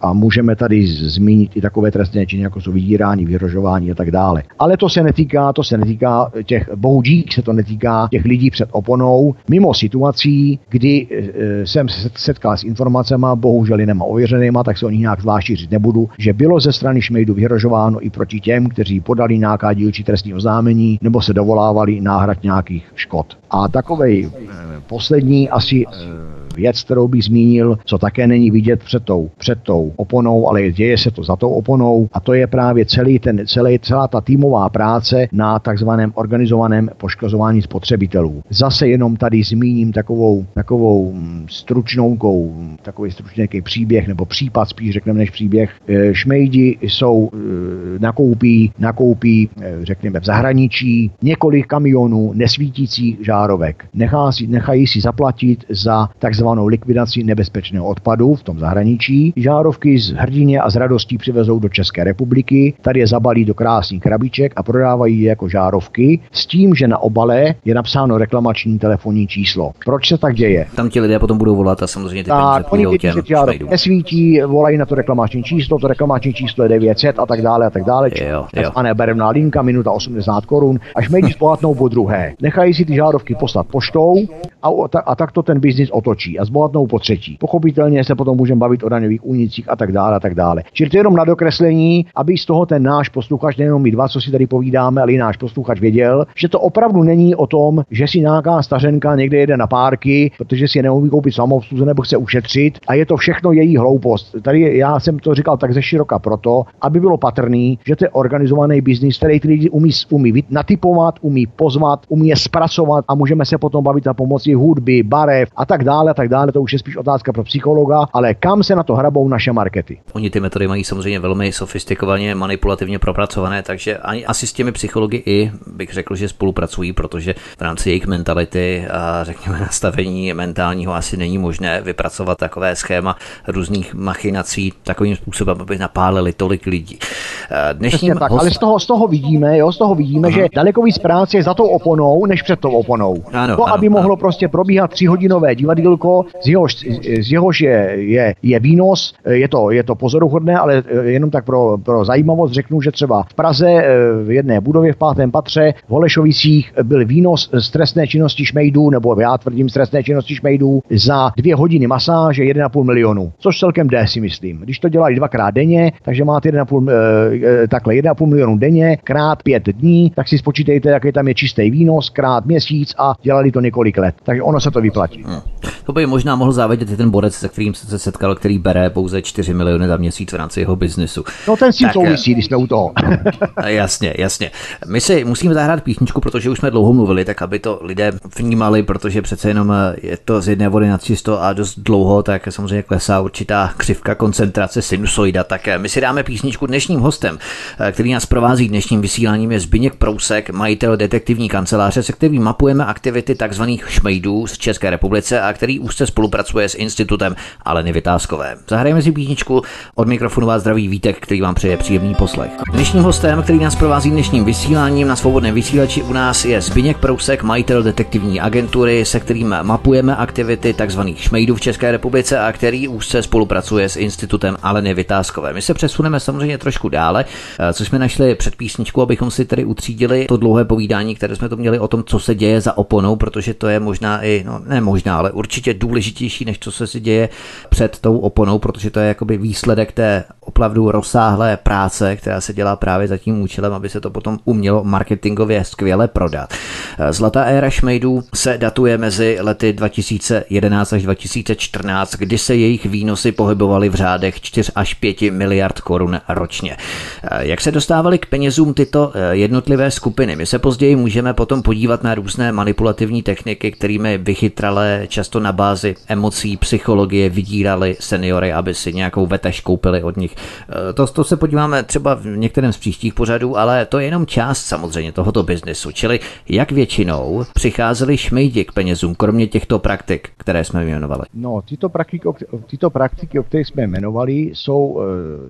a můžeme tady zmínit i takové trestné činy, jako jsou vydírání, vyhrožování a tak dále. Ale to se netýká, to se netýká těch boudík, se to netýká těch lidí před oponou, mimo situací, kdy e, jsem se setkal s informacemi, bohužel jinema ověřenýma, tak se o nich nějak zvlášť říct nebudu, že bylo ze strany Šmejdu vyhrožováno i proti těm, kteří podali nějaká dílčí trestní oznámení nebo se dovolávali náhrad nějakých škod. A takovej e, poslední asi věc, kterou bych zmínil, co také není vidět před tou, před tou oponou, ale děje se to za tou oponou a to je právě celý ten, celý, celá ta týmová práce na takzvaném organizovaném poškozování spotřebitelů. Zase jenom tady zmíním takovou, takovou mm, stručnou, takový stručný příběh nebo případ spíš řekneme než příběh. E, šmejdi jsou, e, nakoupí, nakoupí, e, řekněme v zahraničí několik kamionů nesvítících žárovek. Nechá si, nechají si zaplatit za takzvané takzvanou likvidaci nebezpečného odpadu v tom zahraničí. Žárovky z hrdině a z radostí přivezou do České republiky, tady je zabalí do krásných krabiček a prodávají je jako žárovky s tím, že na obale je napsáno reklamační telefonní číslo. Proč se tak děje? Tam ti lidé potom budou volat a samozřejmě ty tak, oni vědí, že žárovky nesvítí, volají na to reklamační číslo, to reklamační číslo je 900 a tak dále a tak dále. Jo, jo. A berevná linka, minuta 80 korun, až médi splatnou po druhé. Nechají si ty žárovky poslat poštou a, a tak to ten biznis otočí a zbohatnou po třetí. Pochopitelně se potom můžeme bavit o daňových únicích a tak dále a tak dále. Čili to je jenom na dokreslení, aby z toho ten náš posluchač, nejenom my dva, co si tady povídáme, ale i náš posluchač věděl, že to opravdu není o tom, že si nějaká stařenka někde jede na párky, protože si je neumí koupit samoobsluze nebo chce ušetřit a je to všechno její hloupost. Tady já jsem to říkal tak ze široka proto, aby bylo patrný, že to je organizovaný biznis, který ty lidi umí, umí natypovat, umí pozvat, umí je zpracovat a můžeme se potom bavit na pomoci hudby, barev a tak dále, a tak dále, to už je spíš otázka pro psychologa, ale kam se na to hrabou naše markety? Oni ty metody mají samozřejmě velmi sofistikovaně, manipulativně propracované, takže ani, asi s těmi psychologi i bych řekl, že spolupracují, protože v rámci jejich mentality a řekněme nastavení mentálního asi není možné vypracovat takové schéma různých machinací takovým způsobem, aby napálili tolik lidí. Dnešním tak, host... ale z toho, z toho vidíme, jo, z toho vidíme, Aha. že daleko víc práce je za tou oponou, než před tou oponou. Ano, to, ano, aby ano. mohlo prostě probíhat tříhodinové divadílko, z jehož, z jehož je, je, je výnos, je to, je to pozoruhodné, ale eh, jenom tak pro, pro zajímavost řeknu, že třeba v Praze eh, v jedné budově v pátém patře v Holešovicích byl výnos z trestné činnosti šmejdů, nebo já tvrdím z trestné činnosti šmejdů, za dvě hodiny masáže 1,5 milionu, což celkem jde si myslím. Když to dělají dvakrát denně, takže máte 1,5, eh, takhle 1,5 milionu denně, krát pět dní, tak si spočítejte, jaký tam je čistý výnos, krát měsíc a dělali to několik let. Takže ono se to vyplatí. Hmm. To by možná mohl závidět i ten borec, se kterým jste se setkal, který bere pouze 4 miliony za měsíc v rámci jeho biznesu. No ten s tím souvisí, když jsme u toho. jasně, jasně. My si musíme zahrát písničku, protože už jsme dlouho mluvili, tak aby to lidé vnímali, protože přece jenom je to z jedné vody na čisto a dost dlouho, tak samozřejmě klesá určitá křivka koncentrace sinusoida. Tak my si dáme písničku dnešním hostem, který nás provází dnešním vysíláním, je Zbyněk Prousek, majitel detektivní kanceláře, se kterým mapujeme aktivity tzv. Šmejdů z České republice a který úzce spolupracuje s institutem Aleny Vytázkové. Zahrajeme si písničku od mikrofonu vás zdraví Vítek, který vám přeje příjemný poslech. Dnešním hostem, který nás provází dnešním vysíláním na svobodném vysílači u nás je Zbyněk Prousek, majitel detektivní agentury, se kterým mapujeme aktivity tzv. šmejdů v České republice a který úzce spolupracuje s institutem Aleny Vytázkové. My se přesuneme samozřejmě trošku dále, eh, co jsme našli před písničkou, abychom si tedy utřídili to dlouhé povídání, které jsme to měli o tom, co se děje za oponou, protože to je možná i, no ne možná, ale určitě důležitější, než co se si děje před tou oponou, protože to je jakoby výsledek té opravdu rozsáhlé práce, která se dělá právě za tím účelem, aby se to potom umělo marketingově skvěle prodat. Zlatá éra šmejdů se datuje mezi lety 2011 až 2014, kdy se jejich výnosy pohybovaly v řádech 4 až 5 miliard korun ročně. Jak se dostávaly k penězům tyto jednotlivé skupiny? My se později můžeme potom podívat na různé manipulativní techniky, kterými vychytralé často na bázi emocí, psychologie vydírali seniory, aby si nějakou veteš koupili od nich. E, to, to se podíváme třeba v některém z příštích pořadů, ale to je jenom část samozřejmě tohoto biznesu. Čili jak většinou přicházeli šmejdi k penězům, kromě těchto praktik, které jsme jmenovali? No, tyto praktiky, tyto praktiky, o kterých jsme jmenovali, jsou,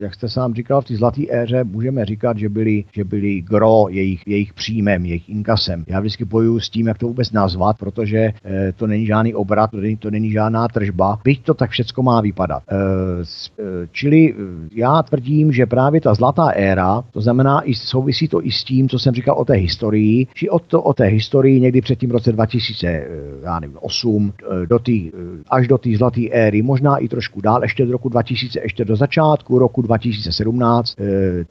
e, jak jste sám říkal, v té zlaté éře můžeme říkat, že byly, že byly gro jejich, jejich příjmem, jejich inkasem. Já vždycky bojuju s tím, jak to vůbec nazvat, protože e, to není žádný obrat, to není, to není žádná tržba, byť to tak všecko má vypadat. Čili já tvrdím, že právě ta zlatá éra, to znamená, i souvisí to i s tím, co jsem říkal o té historii, či o, to, o té historii někdy před tím roce 2008 do tý, až do té zlaté éry, možná i trošku dál, ještě do roku 2000, ještě do začátku roku 2017,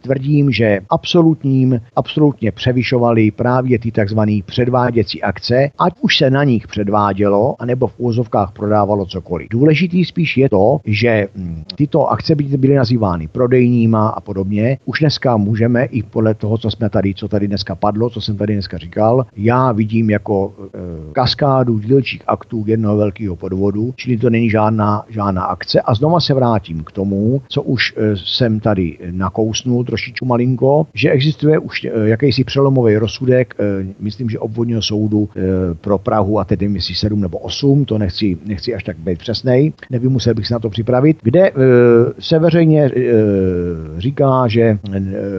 tvrdím, že absolutním, absolutně převyšovaly právě ty takzvané předváděcí akce, ať už se na nich předvádělo, anebo v úzovkách prodávalo cokoliv. Důležitý spíš je to, že hm, tyto akce byly nazývány prodejníma a podobně. Už dneska můžeme i podle toho, co jsme tady, co tady dneska padlo, co jsem tady dneska říkal, já vidím jako e, kaskádu dílčích aktů jednoho velkého podvodu, čili to není žádná, žádná akce. A znova se vrátím k tomu, co už e, jsem tady nakousnul trošičku malinko, že existuje už e, jakýsi přelomový rozsudek, e, myslím, že obvodního soudu e, pro Prahu a tedy myslí 7 nebo 8, to nechci, nechci až tak být přesnej, nevím, musel bych se na to připravit, kde e, se veřejně e, říká, že e,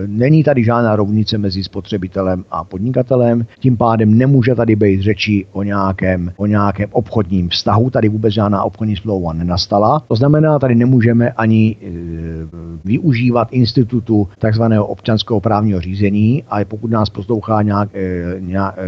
není tady žádná rovnice mezi spotřebitelem a podnikatelem, tím pádem nemůže tady být řeči o nějakém, o nějakém obchodním vztahu, tady vůbec žádná obchodní smlouva nenastala. To znamená, tady nemůžeme ani e, využívat institutu takzvaného občanského právního řízení, ale pokud nás poslouchá nějak,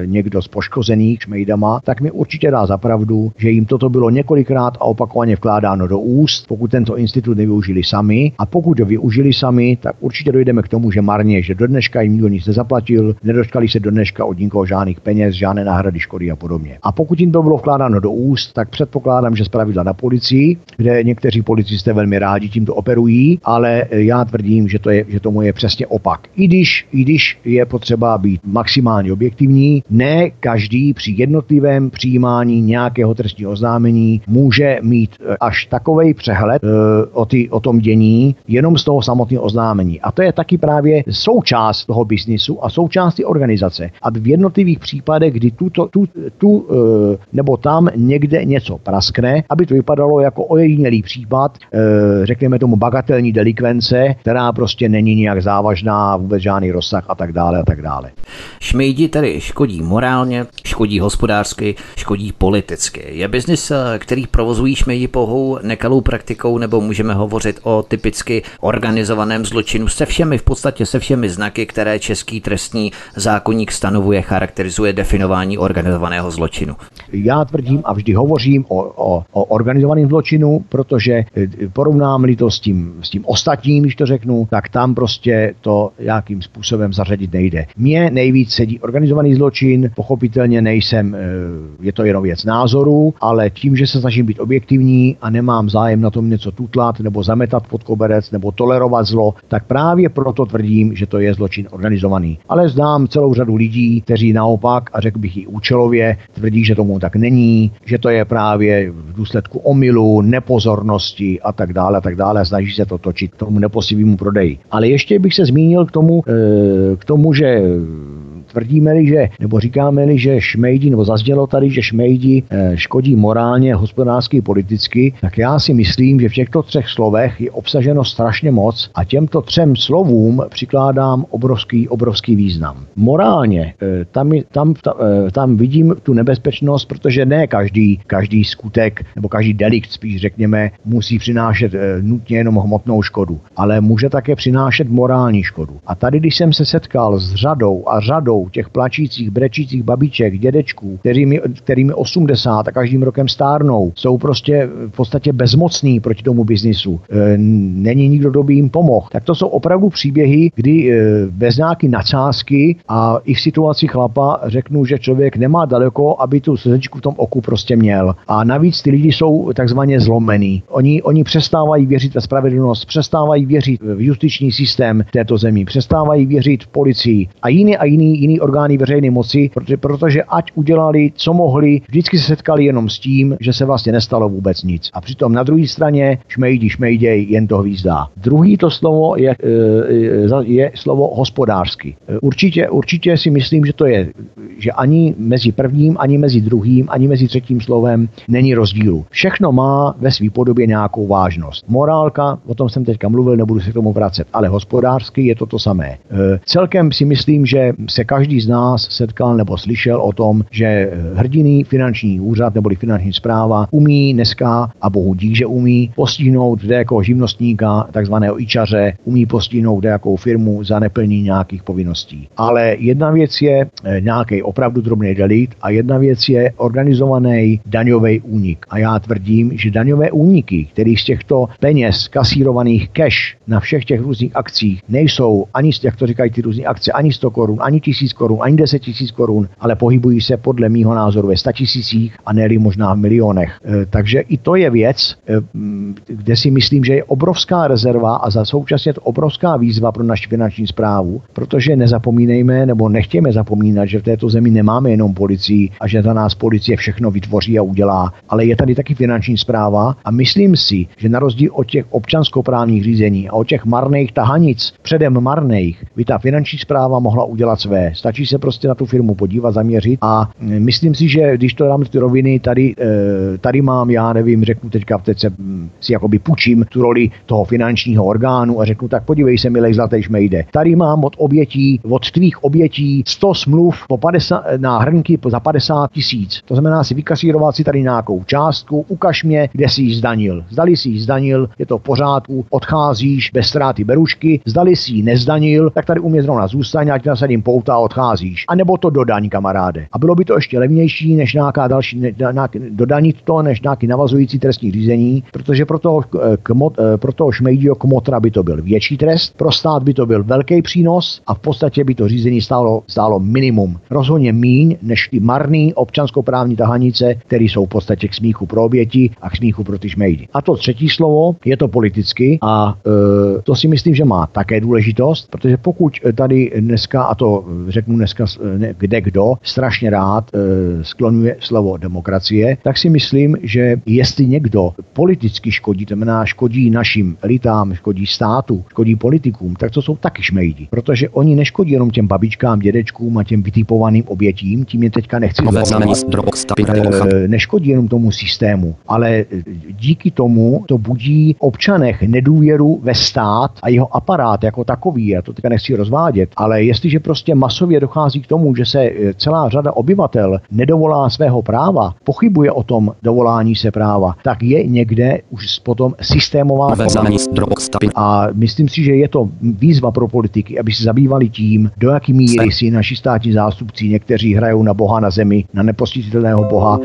někdo z poškozených šmejdama, tak mi určitě dá zapravdu, že jim toto bylo několikrát a opakovaně vkládáno do úst, pokud tento institut nevyužili sami. A pokud ho využili sami, tak určitě dojdeme k tomu, že marně, že do dneška jim nikdo nic nezaplatil, nedočkali se do dneška od nikoho žádných peněz, žádné náhrady škody a podobně. A pokud jim to bylo vkládáno do úst, tak předpokládám, že zpravidla na policii, kde někteří policisté velmi rádi tímto operují, ale já tvrdím, že, to je, že tomu je přesně opak. I když, I když je potřeba být maximálně objektivní, ne každý při jednotlivém přijímání nějakého trestního oznámení může mít e, až takový přehled e, o, ty, o tom dění jenom z toho samotného oznámení. A to je taky právě součást toho biznisu a součást organizace, aby v jednotlivých případech, kdy tuto, tu, tu e, nebo tam někde něco praskne, aby to vypadalo jako ojedinělý případ, řekněme tomu bagatelní delikvence, která prostě není nějak závažná, vůbec žádný rozsah a tak dále a tak dále. Šmejdi tedy škodí morálně, škodí hospodářsky, škodí politicky. Je biznis, eh, který provozují šmejdi pohou nekalou praktikou, nebo můžeme hovořit o typicky organizovaném zločinu se všemi, v podstatě se všemi znaky, které český trestní zákonník stanovuje, charakterizuje definování organizovaného zločinu. Já tvrdím a vždy hovořím o, o, o organizovaném zločinu, protože eh, porovnám-li to s tím, s tím ostatním, když to řeknu, tak tam prostě to nějakým způsobem zařadit nejde. Mně nejvíc sedí organizovaný zločin, pochopitelně nejsem, eh, je to jenom věc názoru, ale tím, že se snažím být objektivní a nemám zájem na tom něco tutlat nebo zametat pod koberec nebo tolerovat zlo, tak právě proto tvrdím, že to je zločin organizovaný. Ale znám celou řadu lidí, kteří naopak, a řekl bych i účelově, tvrdí, že tomu tak není, že to je právě v důsledku omylu, nepozornosti a tak dále, a tak dále, snaží se to točit k tomu neposivému prodeji. Ale ještě bych se zmínil k tomu, eh, k tomu že tvrdíme-li, že, nebo říkáme-li, že šmejdi, nebo zazdělo tady, že šmejdi eh, škodí morálně, hospodářsky, politicky, tak já si myslím, že v těchto třech slovech je obsaženo strašně moc a těmto třem slovům přikládám obrovský, obrovský význam. Morálně eh, tam, tam, eh, tam vidím tu nebezpečnost, protože ne každý, každý skutek nebo každý delikt, spíš řekněme, musí přinášet nutně jenom hmotnou škodu, ale může také přinášet morální škodu. A tady, když jsem se setkal s řadou a řadou řadou těch plačících, brečících babiček, dědečků, kterými, kterými 80 a každým rokem stárnou, jsou prostě v podstatě bezmocní proti tomu biznisu. E, není nikdo, kdo by jim pomohl. Tak to jsou opravdu příběhy, kdy e, bez nějaký nadsázky a i v situaci chlapa řeknu, že člověk nemá daleko, aby tu slzečku v tom oku prostě měl. A navíc ty lidi jsou takzvaně zlomený. Oni, oni přestávají věřit ve spravedlnost, přestávají věřit v justiční systém této zemi, přestávají věřit v policii a jiný a jiný, jiný orgány veřejné moci, protože, protože ať udělali, co mohli, vždycky se setkali jenom s tím, že se vlastně nestalo vůbec nic. A přitom na druhé straně šmejdi, šmejděj, jen to hvízdá. Druhý to slovo je, e, je slovo hospodářský. E, určitě, určitě si myslím, že to je, že ani mezi prvním, ani mezi druhým, ani mezi třetím slovem není rozdílu. Všechno má ve své podobě nějakou vážnost. Morálka, o tom jsem teďka mluvil, nebudu se k tomu vracet, ale hospodářský je to to samé. E, celkem si myslím, že se každý z nás setkal nebo slyšel o tom, že hrdiný finanční úřad neboli finanční zpráva umí dneska, a bohu dík, že umí, postihnout jako živnostníka, takzvaného ičaře, umí postihnout jakou firmu za neplnění nějakých povinností. Ale jedna věc je e, nějaký opravdu drobný delit a jedna věc je organizovaný daňový únik. A já tvrdím, že daňové úniky, který z těchto peněz kasírovaných cash na všech těch různých akcích nejsou ani, jak to říkají ty různé akce, ani 100 korun, ani 1000 korun, ani 10 tisíc korun, ale pohybují se podle mýho názoru ve 100 tisících a ne možná v milionech. E, takže i to je věc, e, kde si myslím, že je obrovská rezerva a za současně to obrovská výzva pro naši finanční zprávu, protože nezapomínejme nebo nechtěme zapomínat, že v této zemi nemáme jenom policii a že za nás policie všechno vytvoří a udělá, ale je tady taky finanční zpráva a myslím si, že na rozdíl od těch občanskoprávních řízení a od těch marných tahanic, předem marných, by ta finanční zpráva mohla udělat své. Stačí se prostě na tu firmu podívat, zaměřit a myslím si, že když to dám ty roviny, tady, eh, tady mám, já nevím, řeknu teďka, teď se mm, si jakoby půjčím tu roli toho finančního orgánu a řeknu, tak podívej se, milej zlatý šmejde. Tady mám od obětí, od tvých obětí 100 smluv po 50, na hrnky za 50 tisíc. To znamená si vykasírovat si tady nějakou částku, ukaž mě, kde si ji zdanil. Zdali si ji zdanil, je to v pořádku, odcházíš bez ztráty berušky, zdali si ji nezdanil, tak tady u mě zrovna zůstaň, ať nasadím pouta odcházíš. A nebo to dodaň, kamaráde. A bylo by to ještě levnější, než nějaká další, ne, nějaký, dodanit to, než nějaký navazující trestní řízení, protože pro toho, kmot, pro toho šmejdího kmotra by to byl větší trest, pro stát by to byl velký přínos a v podstatě by to řízení stálo, stálo minimum. Rozhodně míň než ty marný občanskoprávní tahanice, které jsou v podstatě k smíchu pro oběti a k smíchu pro ty šmejdy. A to třetí slovo je to politicky a e, to si myslím, že má také důležitost, protože pokud tady dneska, a to řeknu dneska ne, kde kdo, strašně rád e, sklonuje slovo demokracie, tak si myslím, že jestli někdo politicky škodí, to znamená škodí našim elitám, škodí státu, škodí politikům, tak to jsou taky šmejdi. Protože oni neškodí jenom těm babičkám, dědečkům a těm vytipovaným obětím, tím je teďka nechci e, neškodí jenom tomu systému, ale díky tomu to budí občanech nedůvěru ve stát a jeho aparát jako takový. Já to teďka nechci rozvádět, ale jestliže prostě masově dochází k tomu, že se e, celá řada obyvatel nedovolá svého práva, pochybuje o tom dovolání se práva, tak je někde už potom systémová A myslím si, že je to výzva pro politiky, aby se zabývali tím, do jaký míry si naši státní zástupci někteří hrajou na Boha na zemi, na nepostitelného Boha,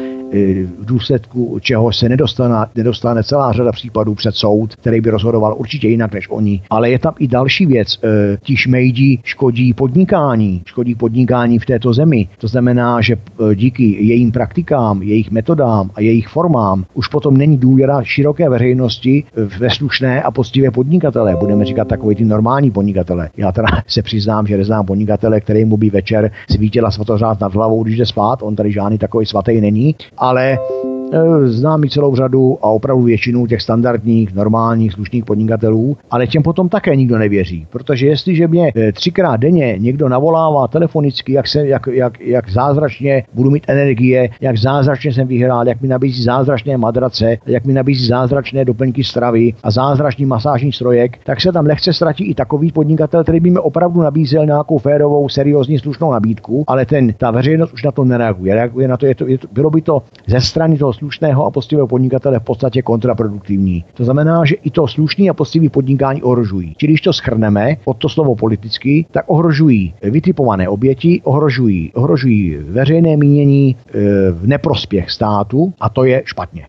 v důsledku čeho se nedostane, nedostane celá řada případů před soud, který by rozhodoval určitě jinak než oni. Ale je tam i další věc. E, ti šmejdi škodí podnikání, škodí podnikání v této zemi. To znamená, že e, díky jejím praktikám, jejich metodám a jejich formám už potom není důvěra široké veřejnosti ve slušné a poctivé podnikatele. Budeme říkat takový ty normální podnikatele. Já teda se přiznám, že neznám podnikatele, který mu by večer svítila svatořád nad hlavou, když jde spát. On tady žádný takový svatý není 好嘞 Eh, znám i celou řadu a opravdu většinu těch standardních, normálních, slušných podnikatelů, ale těm potom také nikdo nevěří. Protože jestliže mě eh, třikrát denně někdo navolává telefonicky, jak, se, jak, jak, jak zázračně budu mít energie, jak zázračně jsem vyhrál, jak mi nabízí zázračné madrace, jak mi nabízí zázračné doplňky stravy a zázračný masážní strojek, tak se tam lehce ztratí i takový podnikatel, který by mi opravdu nabízel nějakou férovou, seriózní, slušnou nabídku, ale ten, ta veřejnost už na to nereaguje. Reaguje na to, je to, je to bylo by to ze strany toho slušného a poctivého podnikatele v podstatě kontraproduktivní. To znamená, že i to slušný a poctivý podnikání ohrožují. Čili když to schrneme pod to slovo politicky, tak ohrožují vytipované oběti, ohrožují, ohrožují veřejné mínění e, v neprospěch státu a to je špatně.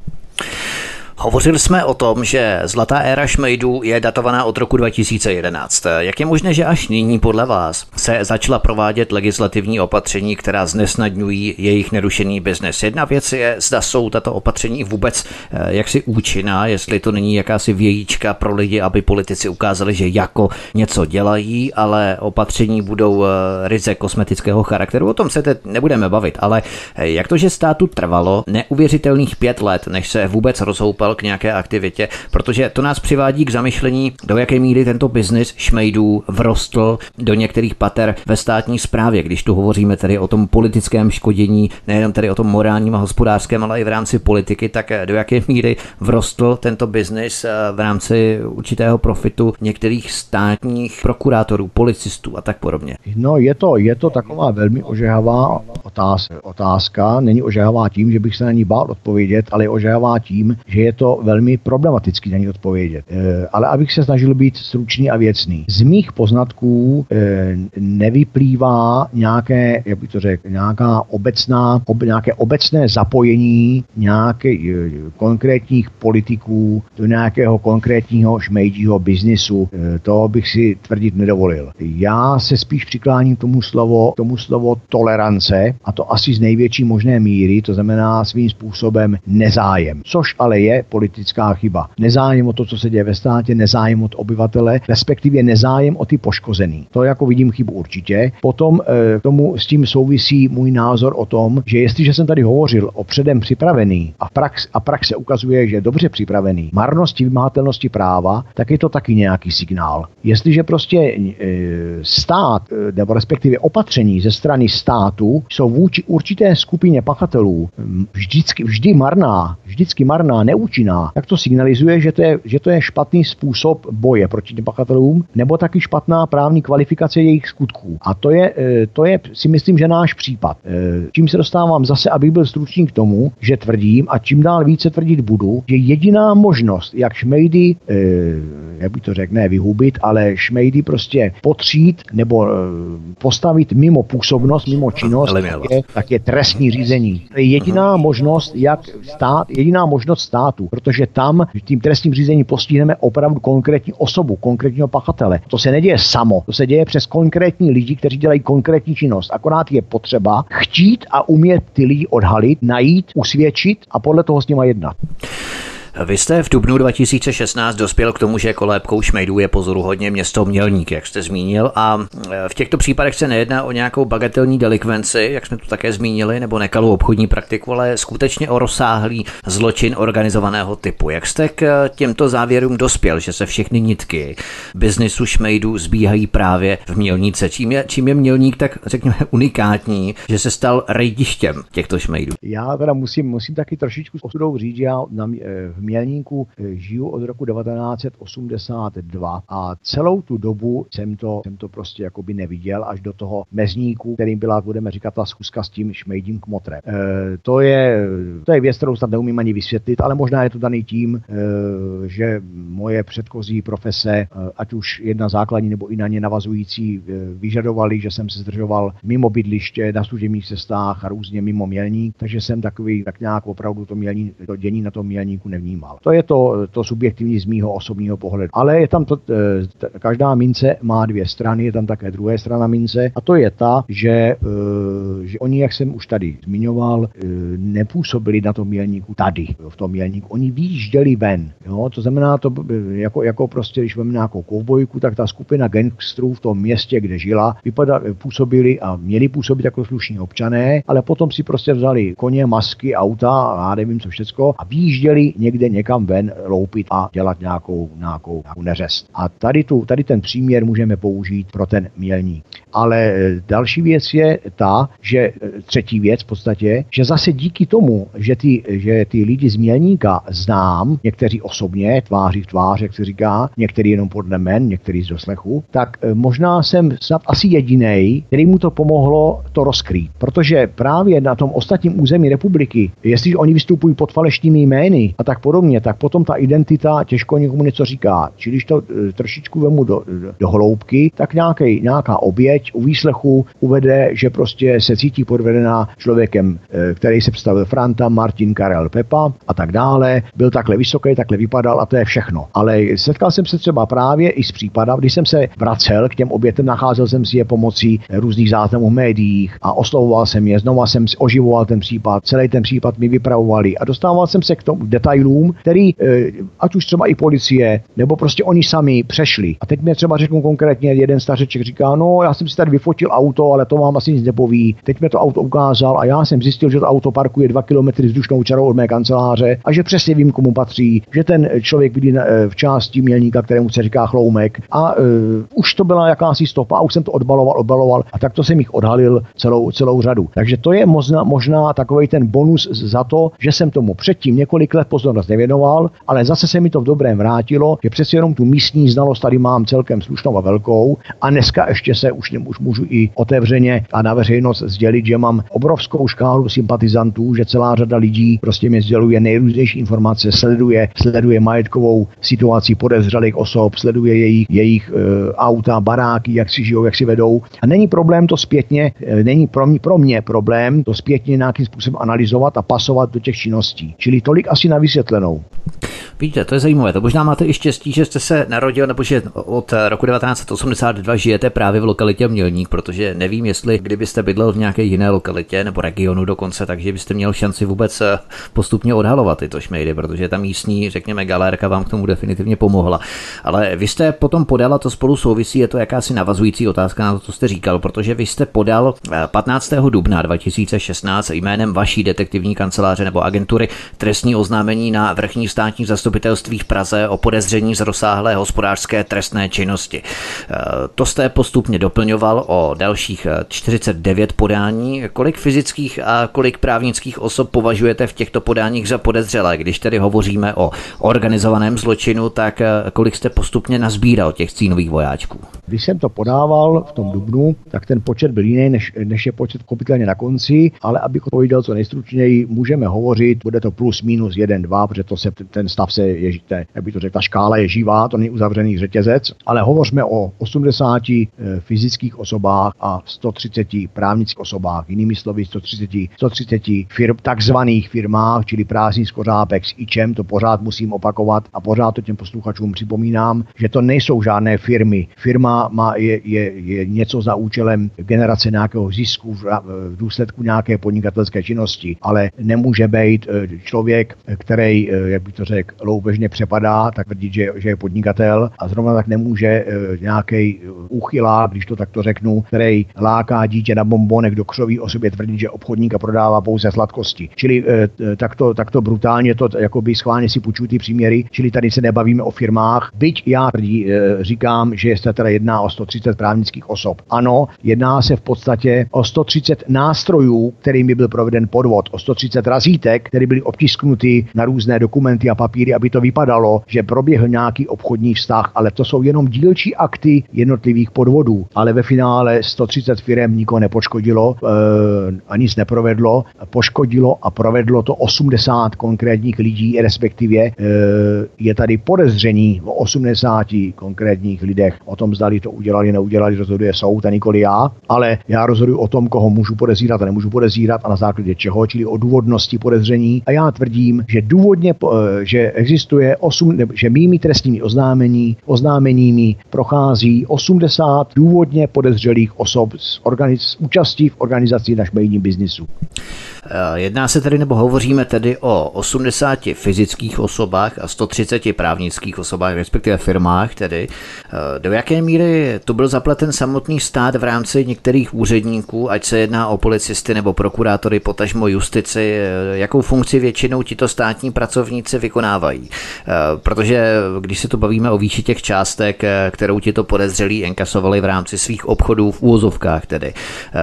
Hovořili jsme o tom, že zlatá éra šmejdů je datovaná od roku 2011. Jak je možné, že až nyní podle vás se začala provádět legislativní opatření, která znesnadňují jejich nerušený biznes? Jedna věc je, zda jsou tato opatření vůbec eh, jaksi účinná, jestli to není jakási vějíčka pro lidi, aby politici ukázali, že jako něco dělají, ale opatření budou eh, ryze kosmetického charakteru. O tom se teď nebudeme bavit, ale eh, jak to, že státu trvalo neuvěřitelných pět let, než se vůbec rozhoupal k nějaké aktivitě, protože to nás přivádí k zamyšlení, do jaké míry tento biznis šmejdů vrostl do některých pater ve státní správě, když tu hovoříme tedy o tom politickém škodění, nejenom tedy o tom morálním a hospodářském, ale i v rámci politiky, tak do jaké míry vrostl tento biznis eh, v rámci určitého profitu některých státních prokurátorů, policistů a tak podobně. No je to, je to taková velmi ožehavá otázka. otázka. Není ožehavá tím, že bych se na ní bál odpovědět, ale je ožehavá tím, že je to velmi problematický na ní odpovědět. E, ale abych se snažil být stručný a věcný. Z mých poznatků e, nevyplývá nějaké, jak bych to řekl, nějaká obecná, ob, nějaké obecné zapojení nějakých e, konkrétních politiků do nějakého konkrétního šmejdího biznisu. E, to bych si tvrdit nedovolil. Já se spíš přikláním tomu slovo, tomu slovo tolerance a to asi z největší možné míry, to znamená svým způsobem nezájem, což ale je politická chyba. Nezájem o to, co se děje ve státě, nezájem od obyvatele, respektive nezájem o ty poškozený. To jako vidím chybu určitě. Potom e, tomu s tím souvisí můj názor o tom, že jestliže jsem tady hovořil o předem připravený a prax, a praxe ukazuje, že je dobře připravený, marnosti vymátelnosti práva, tak je to taky nějaký signál. Jestliže prostě e, stát, e, nebo respektive opatření ze strany státu jsou vůči určité skupině pachatelů vždycky, vždy marná, vždycky marná, neúčinná, tak to signalizuje, že to je, že to je špatný způsob boje proti pachatelům, nebo taky špatná právní kvalifikace jejich skutků. A to je, e, to je si myslím, že náš případ. Čím se dostávám zase, abych byl stručný k tomu, že tvrdím a čím dál více tvrdit budu, že jediná možnost, jak šmejdy, e, jak by to řekl, ne vyhubit, ale šmejdy prostě potřít nebo postavit mimo působnost, mimo činnost, tak je, tak je trestní řízení. To je jediná možnost, jak stát, jediná možnost státu, protože tam tím trestním řízení postihneme opravdu konkrétní osobu, konkrétního pachatele. To se neděje samo, to se děje přes konkrétní lidi, kteří dělají konkrétní činnost. Akorát je potřeba chtít a umět ty lidi odhalit, najít, usvědčit a podle toho s nima jednat. Vy jste v dubnu 2016 dospěl k tomu, že kolébkou šmejdů je pozoruhodně město Mělník, jak jste zmínil, a e, v těchto případech se nejedná o nějakou bagatelní delikvenci, jak jsme to také zmínili, nebo nekalou obchodní praktiku, ale skutečně o rozsáhlý zločin organizovaného typu. Jak jste k těmto závěrům dospěl, že se všechny nitky biznisu šmejdů zbíhají právě v Mělníce? Čím je, čím je Mělník tak, řekněme, unikátní, že se stal rejdištěm těchto šmejdů? Já teda musím, musím taky trošičku s říct, že já na, v Mělníku eh, žiju od roku 1982 a celou tu dobu jsem to, jsem to prostě jakoby neviděl až do toho mezníku, kterým byla, budeme říkat, ta zkuska s tím šmejdím kmotrem. E, to, je, to je věc, kterou snad neumím ani vysvětlit, ale možná je to daný tím, e, že moje předchozí profese, ať už jedna základní nebo i na ně navazující, vyžadovali, že jsem se zdržoval mimo bydliště, na služebních cestách a různě mimo mělník, takže jsem takový tak nějak opravdu to, mělní, to dění na tom mělníku nevnímal vnímal. To je to, to subjektivní z mýho osobního pohledu. Ale je tam to, eh, každá mince má dvě strany, je tam také druhé strana mince a to je ta, že, eh, že oni, jak jsem už tady zmiňoval, eh, nepůsobili na tom mělníku tady, v tom mělníku. Oni výjížděli ven. Jo? To znamená, to jako, jako prostě, když máme nějakou kovbojku, tak ta skupina gangstrů v tom městě, kde žila, vypadá, působili a měli působit jako slušní občané, ale potom si prostě vzali koně, masky, auta a já nevím co všecko a výjížděli někde vyjde někam ven loupit a dělat nějakou, nějakou, nějakou neřest. A tady, tu, tady ten příměr můžeme použít pro ten mělník. Ale e, další věc je ta, že e, třetí věc v podstatě, že zase díky tomu, že ty, že ty lidi z Mělníka znám, někteří osobně, tváří v tvář, jak se říká, někteří jenom podle men, někteří z doslechu, tak e, možná jsem snad asi jediný, který mu to pomohlo to rozkrýt. Protože právě na tom ostatním území republiky, jestliže oni vystupují pod falešnými jmény a tak podobně, tak potom ta identita těžko někomu něco říká. Čili když to trošičku vemu do, do, hloubky, tak nějaký, nějaká oběť u výslechu uvede, že prostě se cítí podvedená člověkem, eh, který se představil Franta, Martin, Karel, Pepa a tak dále. Byl takhle vysoký, takhle vypadal a to je všechno. Ale setkal jsem se třeba právě i s případem, když jsem se vracel k těm obětem, nacházel jsem si je pomocí různých záznamů v médiích a oslovoval jsem je, znova jsem oživoval ten případ, celý ten případ mi vypravovali a dostával jsem se k tomu detailům, který eh, ať už třeba i policie, nebo prostě oni sami přešli. A teď mě třeba řeknu konkrétně jeden stařeček říká, no já jsem si tady vyfotil auto, ale to vám asi nic nepoví. Teď mi to auto ukázal a já jsem zjistil, že to auto parkuje 2 km vzdušnou čarou od mé kanceláře a že přesně vím, komu patří, že ten člověk bydlí eh, v části mělníka, kterému se říká chloumek. A uh, už to byla jakási stopa a už jsem to odbaloval, odbaloval a tak to jsem jich odhalil celou, celou řadu. Takže to je možná, možná takový ten bonus za to, že jsem tomu předtím několik let pozornost nevěnoval, ale zase se mi to v dobrém vrátilo, že přeci jenom tu místní znalost tady mám celkem slušnou a velkou a dneska ještě se už už můžu i otevřeně a na veřejnost sdělit, že mám obrovskou škálu sympatizantů, že celá řada lidí prostě mi sděluje nejrůznější informace, sleduje, sleduje majetkovou situaci podezřelých osob, sleduje jejich, jejich e, auta, baráky, jak si žijou, jak si vedou. A není problém to zpětně, e, není pro mě, pro mě problém to zpětně nějakým způsobem analyzovat a pasovat do těch činností. Čili tolik asi na vysvětlenou. Víte, to je zajímavé. To možná máte i štěstí, že jste se narodil, nebo že od roku 1982 žijete právě v lokalitě Mělník, protože nevím, jestli kdybyste bydlel v nějaké jiné lokalitě nebo regionu dokonce, takže byste měl šanci vůbec eh, postupně odhalovat tyto šmejdy, protože ta místní, řekněme, galérka vám k tomu definitivně pomohla. Ale vy jste potom podala, to spolu souvisí, je to jakási navazující otázka na to, co jste říkal, protože vy jste podal 15. Eh, dubna 2016 jménem vaší detektivní kanceláře nebo agentury trestní oznámení na vrchní státní zastupitelství v Praze o podezření z rozsáhlé hospodářské trestné činnosti. Eh, to jste postupně doplňoval o dalších 49 eh, podání. Kolik fyzických a kolik právnických osob považujete v těchto podáních za podezřelé? Když tedy hovoříme o organizovaném zločinu, tak eh, kolik jste postupně nazbíral těch cínových vojáčků? Když jsem to podával v tom dubnu, tak ten počet byl jiný, než, než je počet kopitelně na konci, ale abych odpověděl co nejstručněji, můžeme hovořit, bude to plus minus 1, 2, protože to se, ten stav se, je, jak by to řekl, ta škála je živá, to není uzavřený řetězec, ale hovořme o 80 eh, fyzických osobách a 130 právnických osobách, jinými slovy 130, 130 firm, takzvaných firmách, čili prázdný skořápek s ičem, to pořád musím opakovat a pořád to těm posluchačům připomínám, že to nejsou žádné firmy. Firma má, je, je, je něco za účelem generace nějakého zisku v, v důsledku nějaké podnikatelské činnosti, ale nemůže být eh, člověk, který, eh, jak bych to řekl, loupežně přepadá, tak tvrdit, že, že je podnikatel a zrovna tak nemůže eh, nějaký úchylá, když to takto řeknu, který láká dítě na bombonek do křoví o sobě tvrdit, že obchodník a prodává pouze sladkosti. Čili takto, takto brutálně to jakoby schválně si půjčují ty příměry, čili tady se nebavíme o firmách. Byť já tvrdí, říkám, že se teda jedná o 130 právnických osob. Ano, jedná se v podstatě o 130 nástrojů, kterými byl proveden podvod, o 130 razítek, které byly obtisknuty na různé dokumenty a papíry, aby to vypadalo, že proběhl nějaký obchodní vztah, ale to jsou jenom dílčí akty jednotlivých podvodů. Ale ve finále 130 firm nikoho nepoškodilo e, a nic neprovedlo. Poškodilo a provedlo to 80 konkrétních lidí, respektive e, je tady podezření o 80 konkrétních lidech. O tom zdali to udělali, neudělali, rozhoduje soud a nikoli já, ale já rozhoduji o tom, koho můžu podezírat a nemůžu podezírat a na základě čeho, čili o důvodnosti podezření. A já tvrdím, že důvodně, e, že existuje 8, že mými trestními oznámení, oznámeními prochází 80 důvodně podezřelých osob s, organiz, s účastí v organizaci na šmejním biznisu. Jedná se tedy, nebo hovoříme tedy o 80 fyzických osobách a 130 právnických osobách, respektive firmách tedy. Do jaké míry to byl zapleten samotný stát v rámci některých úředníků, ať se jedná o policisty nebo prokurátory, potažmo justici, jakou funkci většinou tito státní pracovníci vykonávají? Protože když se to bavíme o výši těch částek, kterou tito podezřelí enkasovali v rámci svých obchodů v úvozovkách tedy,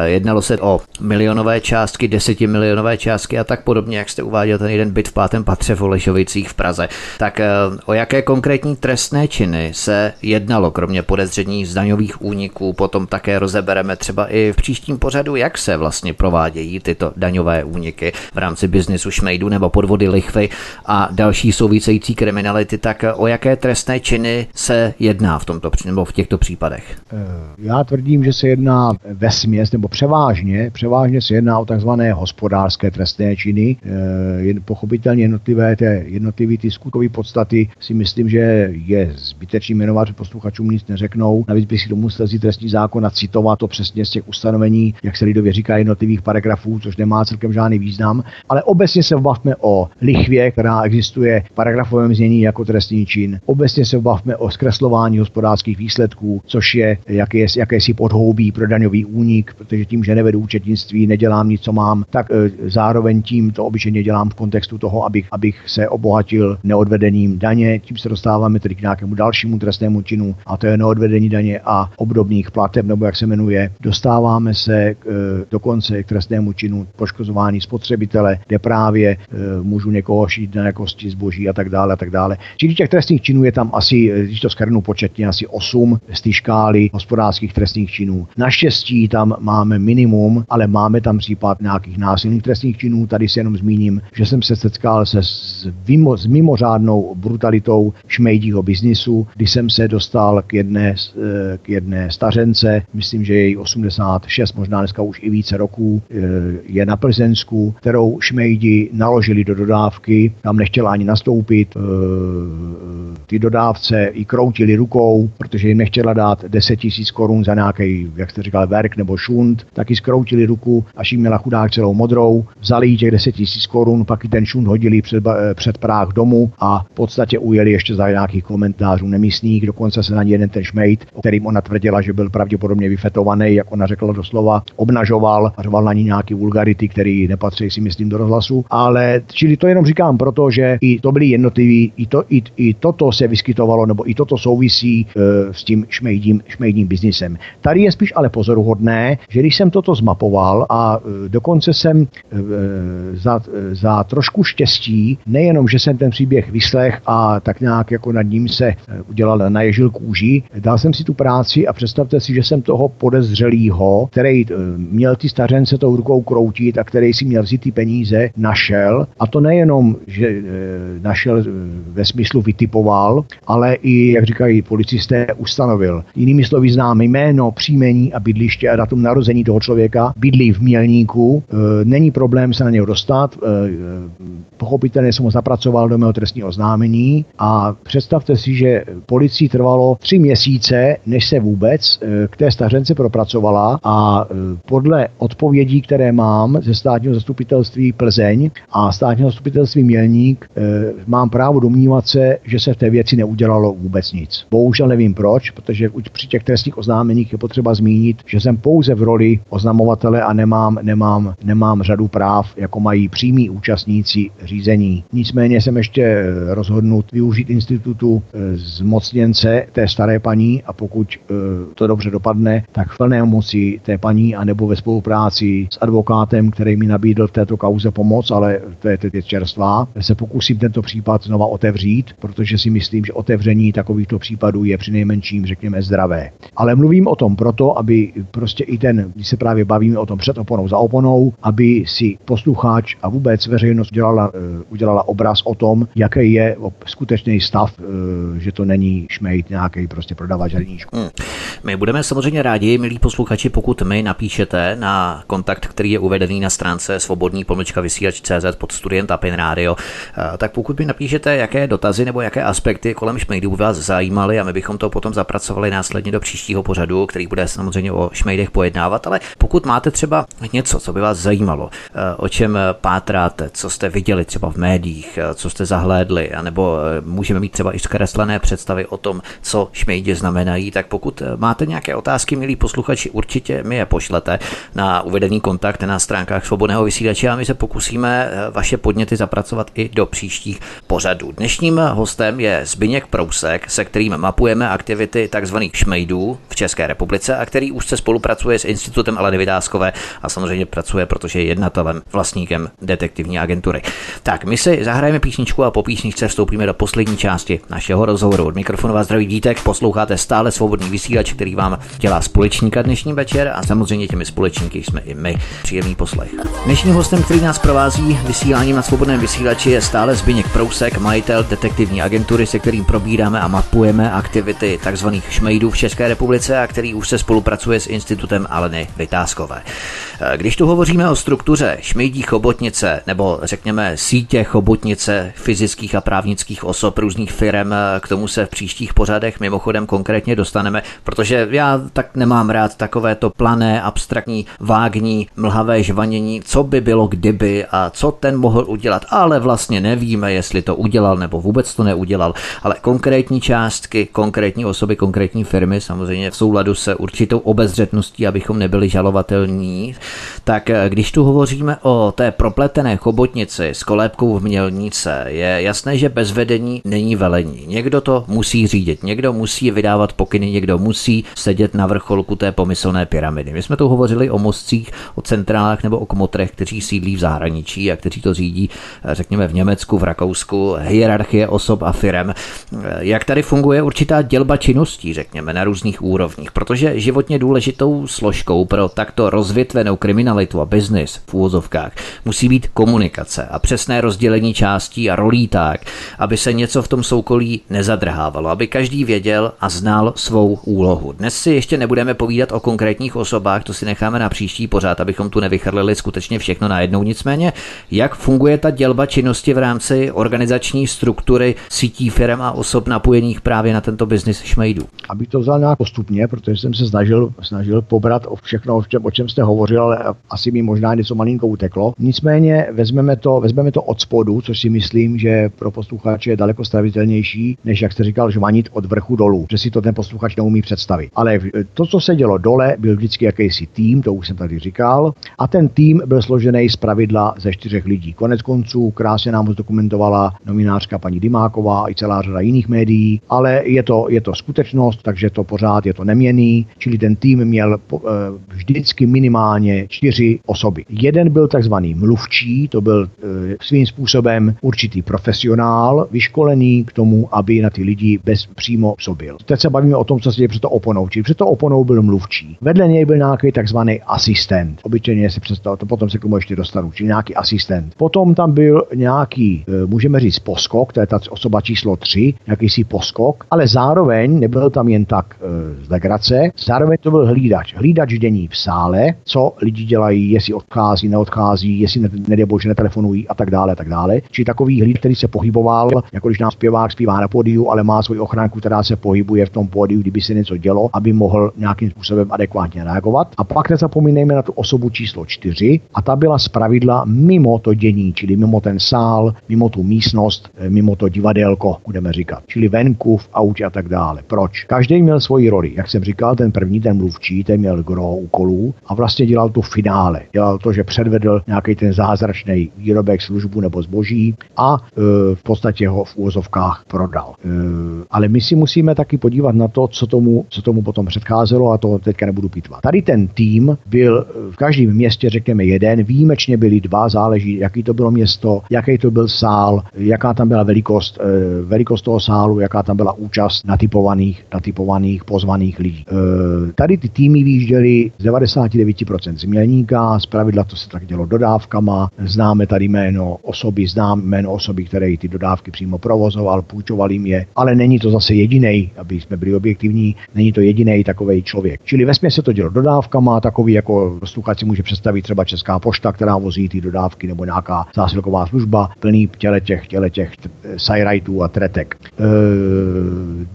jednalo se o milionové částky, desetimilionové částky a tak podobně, jak jste uváděl ten jeden byt v pátém patře v Olešovicích v Praze. Tak eh, o jaké konkrétní trestné činy se jednalo, kromě podezření z daňových úniků, potom také rozebereme třeba i v příštím pořadu, jak se vlastně provádějí tyto daňové úniky v rámci biznisu šmejdu nebo podvody lichvy a další související kriminality, tak o jaké trestné činy se jedná v tomto nebo v těchto případech? Eh, já tvrdím, že se jedná ve směs nebo převážně, převážně se jedná o takzvané hospodářské trestné činy. E, pochopitelně jednotlivé, té, jednotlivé ty skutkové podstaty si myslím, že je zbytečný jmenovat, že posluchačům nic neřeknou. Navíc bych si to musel vzít trestní zákon a citovat to přesně z těch ustanovení, jak se lidově říká, jednotlivých paragrafů, což nemá celkem žádný význam. Ale obecně se bavme o lichvě, která existuje v paragrafovém znění jako trestný čin. Obecně se bavme o zkreslování hospodářských výsledků, což je jaké, jakési podhoubí pro daňový únik, protože tím, že nevedu účetnictví, nedělám nic, co mám, tak e, zároveň tím to obyčejně dělám v kontextu toho, abych, abych se obohatil neodvedením daně. Tím se dostáváme tedy k nějakému dalšímu trestnému činu, a to je neodvedení daně a obdobných plateb, nebo jak se jmenuje. Dostáváme se k, e, dokonce k trestnému činu poškozování spotřebitele, kde právě e, můžu někoho šít na jakosti zboží a tak dále, a tak dále. Čili těch trestných činů je tam asi, když to skrnu početně, asi 8 z té škály hospodářských trestných činů. Naštěstí tam máme minimum, ale máme tam případ nějakých násilných trestných činů. Tady si jenom zmíním, že jsem se setkal se s, mimo, s mimořádnou brutalitou šmejdího biznisu, kdy jsem se dostal k jedné, eh, k jedné stařence, myslím, že je jí 86, možná dneska už i více roků, eh, je na Plzensku, kterou šmejdi naložili do dodávky, tam nechtěla ani nastoupit, eh, ty dodávce i kroutili rukou, protože jim nechtěla dát 10 tisíc korun za nějaký, jak jste říkal, verk nebo šunt, taky skroutili ruku, až jim měla chudák celou modrou, vzali jí těch 10 tisíc korun, pak i ten šunt hodili před, eh, před práh domu a v podstatě ujeli ještě za nějakých komentářů nemístných, dokonce se na ní jeden ten šmejt, o kterým ona tvrdila, že byl pravděpodobně vyfetovaný, jak ona řekla doslova, obnažoval a řval na ní nějaký vulgarity, který nepatří si myslím do rozhlasu. Ale čili to jenom říkám proto, že i to byly jednotlivý, i, to, i, i toto se vyskytovalo, nebo i toto souvisí e, s tím šmejdím, šmejdím biznisem. Tady je spíš ale pozoruhodné, že když jsem toto zmapoval a e, dokonce jsem e, za, za trošku štěstí, nejenom, že jsem ten příběh vyslech a tak nějak jako nad ním se e, udělal naježil kůži, dal jsem si tu práci a představte si, že jsem toho podezřelýho, který měl ty stařence tou rukou kroutit a který si měl vzít ty peníze, našel. A to nejenom, že našel ve smyslu vytipoval, ale i, jak říkají policisté, ustanovil. Jinými slovy znám jméno, příjmení a bydliště a datum narození toho člověka, bydlí v Mělníku, e, není problém se na něho dostat, pochopitelně jsem ho zapracoval do mého trestního oznámení. A představte si, že policii trvalo tři měsíce, než se vůbec k té stařence propracovala. A podle odpovědí, které mám ze státního zastupitelství Plzeň a státního zastupitelství Mělník, mám právo domnívat se, že se v té věci neudělalo vůbec nic. Bohužel nevím proč, protože při těch trestních oznámeních je potřeba zmínit, že jsem pouze v roli oznamovatele a nemám, nemám, nemám řadu práv, jako mají přímí účastníci řízení. Nicméně jsem ještě rozhodnut využít institutu eh, zmocněnce té staré paní a pokud eh, to dobře dopadne, tak v plné moci té paní a nebo ve spolupráci s advokátem, který mi nabídl v této kauze pomoc, ale to je teď čerstvá, se pokusím tento případ znova otevřít, protože si myslím, že otevření takovýchto případů je přinejmenším, řekněme, zdravé. Ale mluvím o tom proto, aby prostě i ten, když se právě bavíme o tom před oponou, za oponou, aby si posluchač a vůbec veřejnost udělala, eh, udělala obraz o tom, jaký je skutečný stav, eh, že to není šmejt nějaký prostě prodavač hrdíčku. Hmm. My budeme samozřejmě rádi, milí posluchači, pokud mi napíšete na kontakt, který je uvedený na stránce svobodný pomlčka vysílač.cz pod studiem Tapin Radio, tak pokud mi napíšete, jaké dotazy nebo jaké aspekty kolem šmejdů vás zajímaly a my bychom to potom zapracovali následně do příštího pořadu, který bude samozřejmě o šmejdech pojednávat, ale pokud máte třeba něco, co by vás zajímalo, o čem pátráte, co jste viděli třeba v médiích, co jste zahlédli, anebo můžeme mít třeba i zkreslené představy o tom, co šmejdi znamenají, tak pokud máte nějaké otázky, milí posluchači, určitě mi je pošlete na uvedený kontakt na stránkách svobodného vysílače a my se pokusíme vaše podněty zapracovat i do příštích pořadů. Dnešním hostem je Zbyněk Prousek, se kterým mapujeme aktivity tzv. šmejdů v České republice a který už se spolupracuje s Institutem Aleny Vydáskové a samozřejmě pracuje, protože je jednatelem, vlastníkem detektivní agentury. Tak, my si zahrajeme písničku a po písničce vstoupíme do poslední části našeho rozhovoru. Od mikrofonu vás zdraví Vítek, posloucháte stále svobodný vysílač, který vám dělá společníka dnešní večer a samozřejmě těmi společníky jsme i my. Příjemný poslech. Dnešním hostem, který nás provází vysíláním na svobodném vysílači, je stále Zbyněk Prousek, majitel detektivní agentury, se kterým probíráme a mapujeme aktivity tzv. šmejdů v České republice a který už se spolupracuje s Institutem Aleny Vytázkové. Když tu hovoříme o struktuře šmejdí chobotnice nebo řekněme sítě chobotnice fyzických a právnických osob různých firm, k tomu se v příštích pořadech mimochodem konkrétně dostaneme, protože já tak nemám rád takové to plané, abstraktní, vágní, mlhavé žvanění, co by bylo kdyby a co ten mohl udělat, ale vlastně nevíme, jestli to udělal nebo vůbec to neudělal, ale konkrétní částky, konkrétní osoby, konkrétní firmy, samozřejmě v souladu se určitou obezřetností, abychom nebyli žalovatelní, tak eh, když tu hovoříme o té propletené chobotnici s kolébkou v mělnice, je jasné, že bez vedení není velení. Někdo to musí řídit, někdo musí vydávat pokyny, někdo musí sedět na vrcholku té pomyslné pyramidy. My jsme tu hovořili o mostcích, o centrálách nebo o kmotrech, kteří sídlí v zahraničí a kteří to řídí, eh, řekněme, v Německu, v Rakousku, hierarchie osob a firem. Jak tady funguje určitá dělba činností, řekněme, na různých úrovních, protože životně důležitou složkou pro takto rozvětvenou kriminalitu a biznis v úvozovkách musí být komunikace a přesné rozdělení částí a rolí tak, aby se něco v tom soukolí nezadrhávalo, aby každý věděl a znal svou úlohu. Dnes si ještě nebudeme povídat o konkrétních osobách, to si necháme na příští pořád, abychom tu nevychrlili skutečně všechno najednou. Nicméně, jak funguje ta dělba činnosti v rámci organizační struktury sítí firm a osob napojených právě na tento biznis šmejdů? Aby to vzal nějak postupně, protože jsem se snažil, snažil pobrat o všechno, o čem, o čem jste hovořil, ale asi mi možná něco malinko uteklo. Nicméně vezmeme to, vezmeme to od spodu, což si myslím, že pro posluchače je daleko stravitelnější, než jak jste říkal, žvanit od vrchu dolů, že si to ten posluchač neumí představit. Ale to, co se dělo dole, byl vždycky jakýsi tým, to už jsem tady říkal, a ten tým byl složený z pravidla ze čtyřech lidí. Konec konců krásně nám zdokumentovala nominářka paní Dimáková i celá řada jiných médií, ale je to, je to skutečnost, takže to pořád je to neměný, čili ten tým měl eh, vždycky minimálně čtyři osoby. Jeden byl takzvaný mluvčí, to byl e, svým způsobem určitý profesionál, vyškolený k tomu, aby na ty lidi bez přímo působil. Teď se bavíme o tom, co se děje před to oponou, čili před to oponou byl mluvčí. Vedle něj byl nějaký takzvaný asistent. Obyčejně si představil, to potom se k tomu ještě dostanu, čili nějaký asistent. Potom tam byl nějaký, e, můžeme říct, poskok, to je ta osoba číslo 3, jakýsi poskok, ale zároveň nebyl tam jen tak e, z legrace, zároveň to byl hlídač. Hlídač dění v sále, co lidi dělají, jestli odchází, neodchází, jestli nedě bože netelefonují a tak dále, tak dále. Či takový hlíd, který se pohyboval, jako když nám zpěvák zpívá na pódiu, ale má svoji ochránku, která se pohybuje v tom pódiu, kdyby se něco dělo, aby mohl nějakým způsobem adekvátně reagovat. A pak nezapomínejme na tu osobu číslo 4 a ta byla zpravidla mimo to dění, čili mimo ten sál, mimo tu místnost, eh, mimo to divadelko, budeme říkat. Čili venku, v autě a tak dále. Proč? Každý měl svoji roli. Jak jsem říkal, ten první, ten mluvčí, ten měl gro úkolů a vlastně dělal tu finále. Dělal to, že předvedl nějaký ten zázračný výrobek, službu nebo zboží a e, v podstatě ho v úvozovkách prodal. E, ale my si musíme taky podívat na to, co tomu, co tomu potom předcházelo a to teďka nebudu pitvat. Tady ten tým byl v každém městě, řekněme, jeden, výjimečně byli dva, záleží, jaký to bylo město, jaký to byl sál, jaká tam byla velikost, e, velikost toho sálu, jaká tam byla účast natypovaných, natypovaných pozvaných lidí. E, tady ty týmy výjížděly z 99% z Mělníka, z pravidla to se tak dělo dodávkama, známe tady jméno osoby, znám jméno osoby, které ty dodávky přímo provozoval, půjčoval jim je, ale není to zase jediný, aby jsme byli objektivní, není to jediný takový člověk. Čili ve se to dělo dodávkama, takový jako posluchač si může představit třeba Česká pošta, která vozí ty dodávky nebo nějaká zásilková služba plný těle těch, těle těch sajrajtů a tretek. E,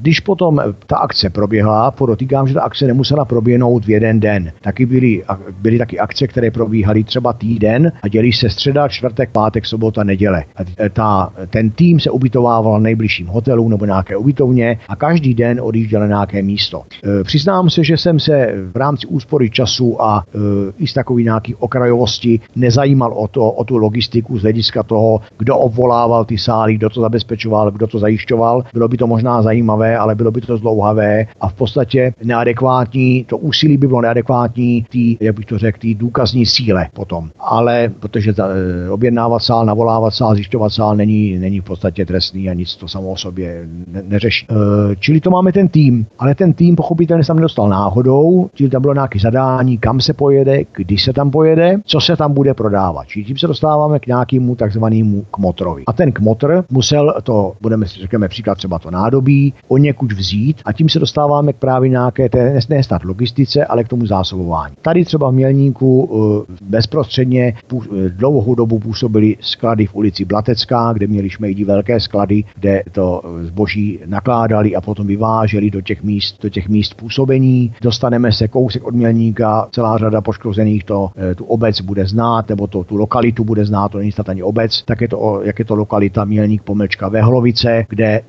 když potom ta akce proběhla, podotýkám, že ta akce nemusela proběhnout v jeden den. Taky byly, byly taky akce, které probíhaly třeba týden a dělí se středa, čtvrtek, pátek, sobota, neděle. A ta, ten tým se ubytovával v nejbližším hotelu nebo nějaké ubytovně a každý den odjížděl na nějaké místo. E, přiznám se, že jsem se v rámci úspory času a e, i z takový nějaký okrajovosti nezajímal o, to, o tu logistiku z hlediska toho, kdo obvolával ty sály, kdo to zabezpečoval, kdo to zajišťoval. Bylo by to možná zajímavé, ale bylo by to zdlouhavé a v podstatě neadekvátní, to úsilí by bylo neadekvátní tý, jak bych to řekl, tý důkazní síle potom. Ale protože e, objednávat sál, navolávat sál, zjišťovat sál není, není v podstatě trestný a nic to samo o sobě ne, neřeší. E, čili to máme ten tým, ale ten tým pochopitelně se tam nedostal náhodou, čili tam bylo nějaké zadání, kam se pojede, kdy se tam pojede, co se tam bude prodávat. Čili tím se dostáváme k nějakému takzvanému kmotrovi. A ten kmotr musel to, budeme si řekněme příklad třeba to nádobí, o někud vzít a tím se dostáváme k právě nějaké, té, ne snad logistice, ale k tomu zásobování. Tady třeba v Mělníku uh, bezprostředně uh, dlouhou dobu působily sklady v ulici Blatecká, kde měli šmejdi velké sklady, kde to zboží nakládali a potom vyváželi do těch míst, do těch míst působení. Dostaneme se kousek od Mělníka, celá řada poškozených to eh, tu obec bude znát, nebo to, tu lokalitu bude znát, to není snad ani obec, tak je to, jak je to lokalita Mělník pomlčka Vehlovice, kde e,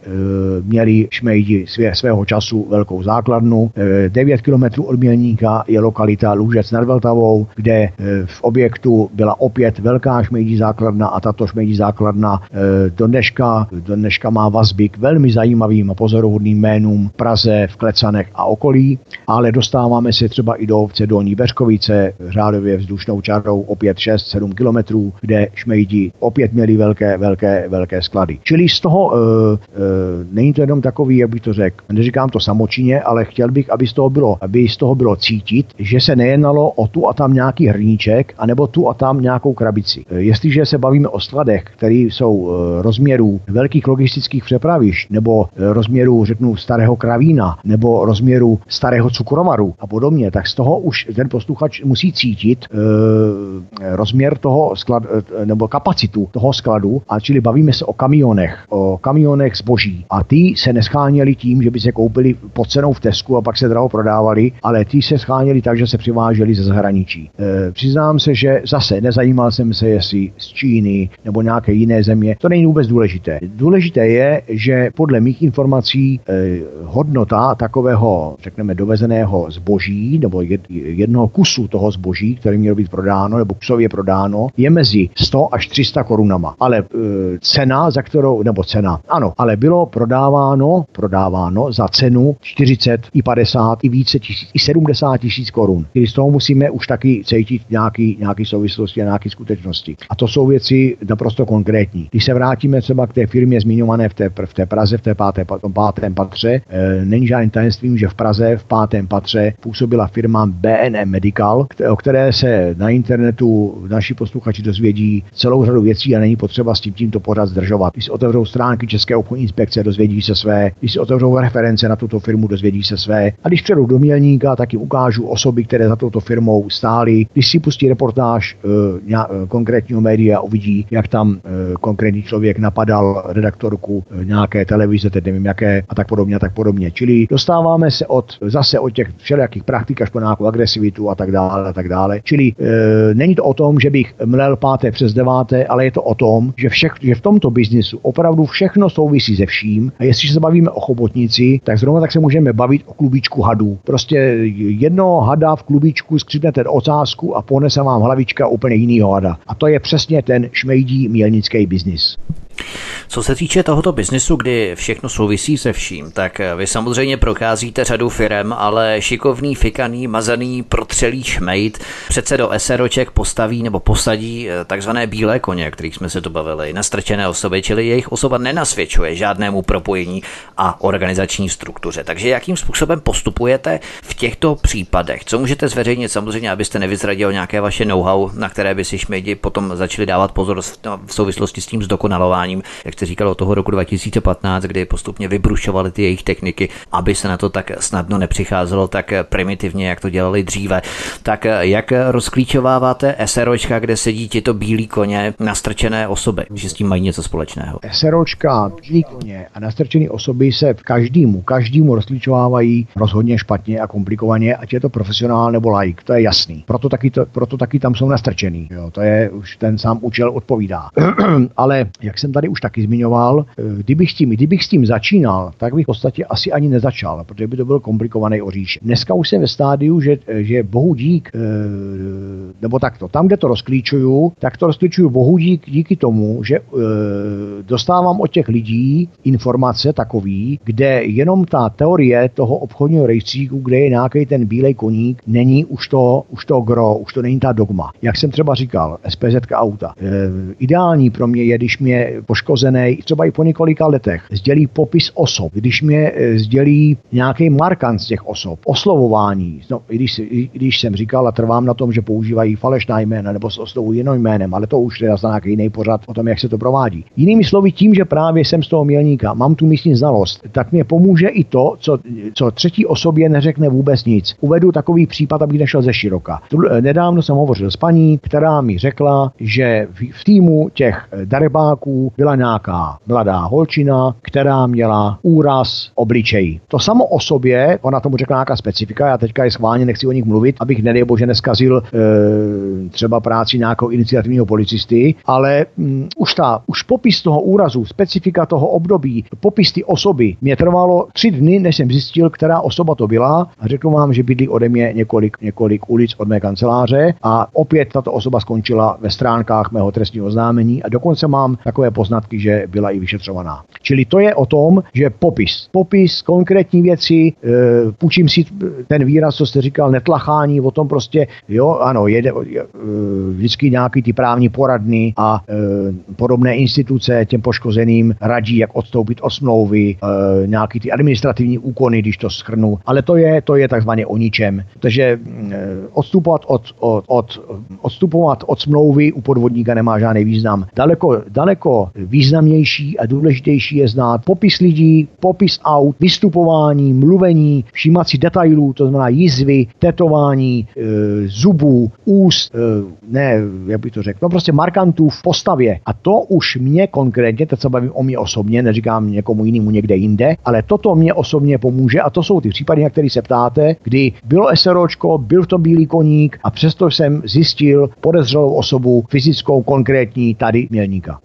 měli šmejdi svě, svého času velkou základnu. E, 9 kilometrů od Mělníka je lokalita Lůžec nad Vltavou, kde e, v objektu byla opět velká šmejdí základna a tato šmejdí základna e, do dneška, do dneška má vazby k velmi zajímavým a pozoruhodným jménům Praze, v Klecanech a okolí, ale dostáváme se třeba i do obce Dolní Beřkovice, řádově vzdušnou čarou opět 6-7 kilometrů, kde šmejdi opět měli velké, velké, velké sklady. Čili z toho e, e, není to jenom takový, jak bych to řekl, neříkám to samočině, ale chtěl bych, aby z toho bylo, aby z toho bylo cítit, že se nejednalo o tu a tam nějaký hrníček, anebo tu a tam nějakou krabici. E, jestliže se bavíme o skladech, které jsou e, rozměrů velkých logistických přepravišť, nebo e, rozměru, řeknu, starého kravína, nebo rozměru starého cukrovaru a podobně, tak z toho už ten posluchač musí cítit e, rozměr toho sklad, e, nebo kapacitu toho skladu, a čili bavíme se o kamionech, o kamionech zboží. A ty se nescháněli tím, že by se koupili pod cenou v Tesku a pak se draho prodávali, ale ty se scháněli tak, že se přiváželi ze zahraničí. E, přiznám se, že zase nezajímal jsem se, jestli z Číny nebo nějaké jiné země. To není vůbec důležité. Důležité je, že podle mých informací e, hodnota takového, řekneme, dovezeného zboží nebo jednoho kusu toho zboží, který měl být prodáno nebo kusově prodáno, je mezi 100 až 300 korunama. Ale e, cena, za kterou, nebo cena, ano, ale bylo prodáváno, prodáváno za cenu 40 i 50 i více tisíc, i 70 tisíc korun. Když z toho musíme už taky cítit nějaký, nějaký souvislosti a nějaké skutečnosti. A to jsou věci naprosto konkrétní. Když se vrátíme třeba k té firmě zmiňované v té, v té Praze, v té páté, tom pátém patře, e, není žádným tajemstvím, že v Praze v pátém patře působila firma BNM Medical, o které se na internetu naši posluchači dozvědí celou řadu věcí a není potřeba s tím tímto pořád zdržovat. Když si otevřou stránky České obchodní inspekce, dozvědí se své, když si otevřou reference na tuto firmu, dozvědí se své. A když předou do Mělníka, tak jim ukážu osoby, které za touto firmou stály. Když si pustí reportáž uh, konkrétního média, uvidí, jak tam uh, konkrétní člověk napadal redaktorku uh, nějaké televize, teď nevím jaké, a tak podobně, a tak podobně. Čili dostáváme se od zase od těch všelijakých praktik až po nějakou agresivitu a tak dále, a tak dále. Čili e, není to o tom, že bych mlel páté přes deváté, ale je to o tom, že, všech, že v tomto biznisu opravdu všechno souvisí se vším. A jestliže se bavíme o chobotnici, tak zrovna tak se můžeme bavit o klubičku hadů. Prostě jedno hada v klubičku skřipnete ocásku a ponese vám hlavička úplně jinýho hada. A to je přesně ten šmejdí mělnický biznis. Co se týče tohoto biznesu, kdy všechno souvisí se vším, tak vy samozřejmě procházíte řadu firem, ale šikovný, fikaný, mazaný, protřelý šmejd přece do eseroček postaví nebo posadí eh, takzvané bílé koně, kterých jsme se to bavili, nastrčené osoby, čili jejich osoba nenasvědčuje žádnému propojení a organizační struktuře. Takže jakým způsobem postupujete v těchto případech? Co můžete zveřejnit samozřejmě, abyste nevyzradil nějaké vaše know-how, na které by si šmejdi potom začali dávat pozor v souvislosti s tím zdokonalováním vysíláním, jak jste říkal, od toho roku 2015, kdy postupně vybrušovaly ty jejich techniky, aby se na to tak snadno nepřicházelo tak primitivně, jak to dělali dříve. Tak jak rozklíčováváte SROčka, kde sedí tito bílí koně nastrčené osoby, že s tím mají něco společného? SROčka, bílí koně a nastrčené osoby se v každému, každému rozklíčovávají rozhodně špatně a komplikovaně, ať je to profesionál nebo like, to je jasný. Proto taky, to, proto taky tam jsou nastrčený. Jo, to je už ten sám účel odpovídá. Ale jak jsem tady už taky zmiňoval, eh, kdybych s tím, kdybych s tím začínal, tak bych v podstatě asi ani nezačal, protože by to byl komplikovaný oříš. Dneska už jsem ve stádiu, že, že bohu dík, eh, nebo takto, tam, kde to rozklíčuju, tak to rozklíčuju bohu dík díky tomu, že eh, dostávám od těch lidí informace takový, kde jenom ta teorie toho obchodního rejstříku, kde je nějaký ten bílej koník, není už to, už to gro, už to není ta dogma. Jak jsem třeba říkal, SPZ auta. E, ideální pro mě je, když mě poškozený, třeba i po několika letech, sdělí popis osob, když mě e, sdělí nějaký markant z těch osob, oslovování. No, i když, i když jsem říkal a trvám na tom, že používají falešná jména nebo s oslovou jiným jménem, ale to už je zase nějaký jiný pořad o tom, jak se to provádí. Jinými slovy, tím, že právě jsem z toho mělníka, mám tu místní znalost, tak mě pomůže i to, co, co třetí osobě neřekne vůbec nic. Uvedu takový případ, abych nešel ze široka. Nedávno jsem hovořil s paní, která mi řekla, že v týmu těch darebáků byla nějaká mladá holčina, která měla úraz obličejí. To samo o sobě, ona tomu řekla nějaká specifika, já teďka je schválně nechci o nich mluvit, abych nedej bože neskazil e, třeba práci nějakého iniciativního policisty, ale mm, už ta, už popis toho úrazu, specifika toho období, popis ty osoby mě trvalo tři dny, než jsem zjistil, která osoba to byla a řeknu vám, že bydlí ode mě několik, několik ulic od mé kanceláře a opět tato osoba skončila ve stránkách mého trestního oznámení a dokonce mám takové poznatky, že byla i vyšetřovaná. Čili to je o tom, že popis, popis konkrétní věci, e, půjčím si ten výraz, co jste říkal, netlachání, o tom prostě, jo, ano, jede, e, vždycky nějaký ty právní poradny a e, podobné instituce těm poškozeným radí, jak odstoupit od smlouvy, e, nějaký ty administrativní úkony, když to schrnu, ale to je, to je takzvaně o ničem. Takže e, odstupovat od, od, od, odstupovat od smlouvy u podvodníka nemá žádný význam. Daleko, daleko významnější a důležitější je znát popis lidí, popis aut, vystupování, mluvení, všímat si detailů, to znamená jizvy, tetování, e, zubů, úst, e, ne, jak bych to řekl, no prostě markantů v postavě. A to už mě konkrétně, teď se bavím o mě osobně, neříkám někomu jinému někde jinde, ale toto mě osobně pomůže a to jsou ty případy, na které se ptáte, kdy bylo SROčko, byl v tom bílý koník a přesto jsem zjistil podezřelou osobu fyzickou, konkrétní tady mělníka.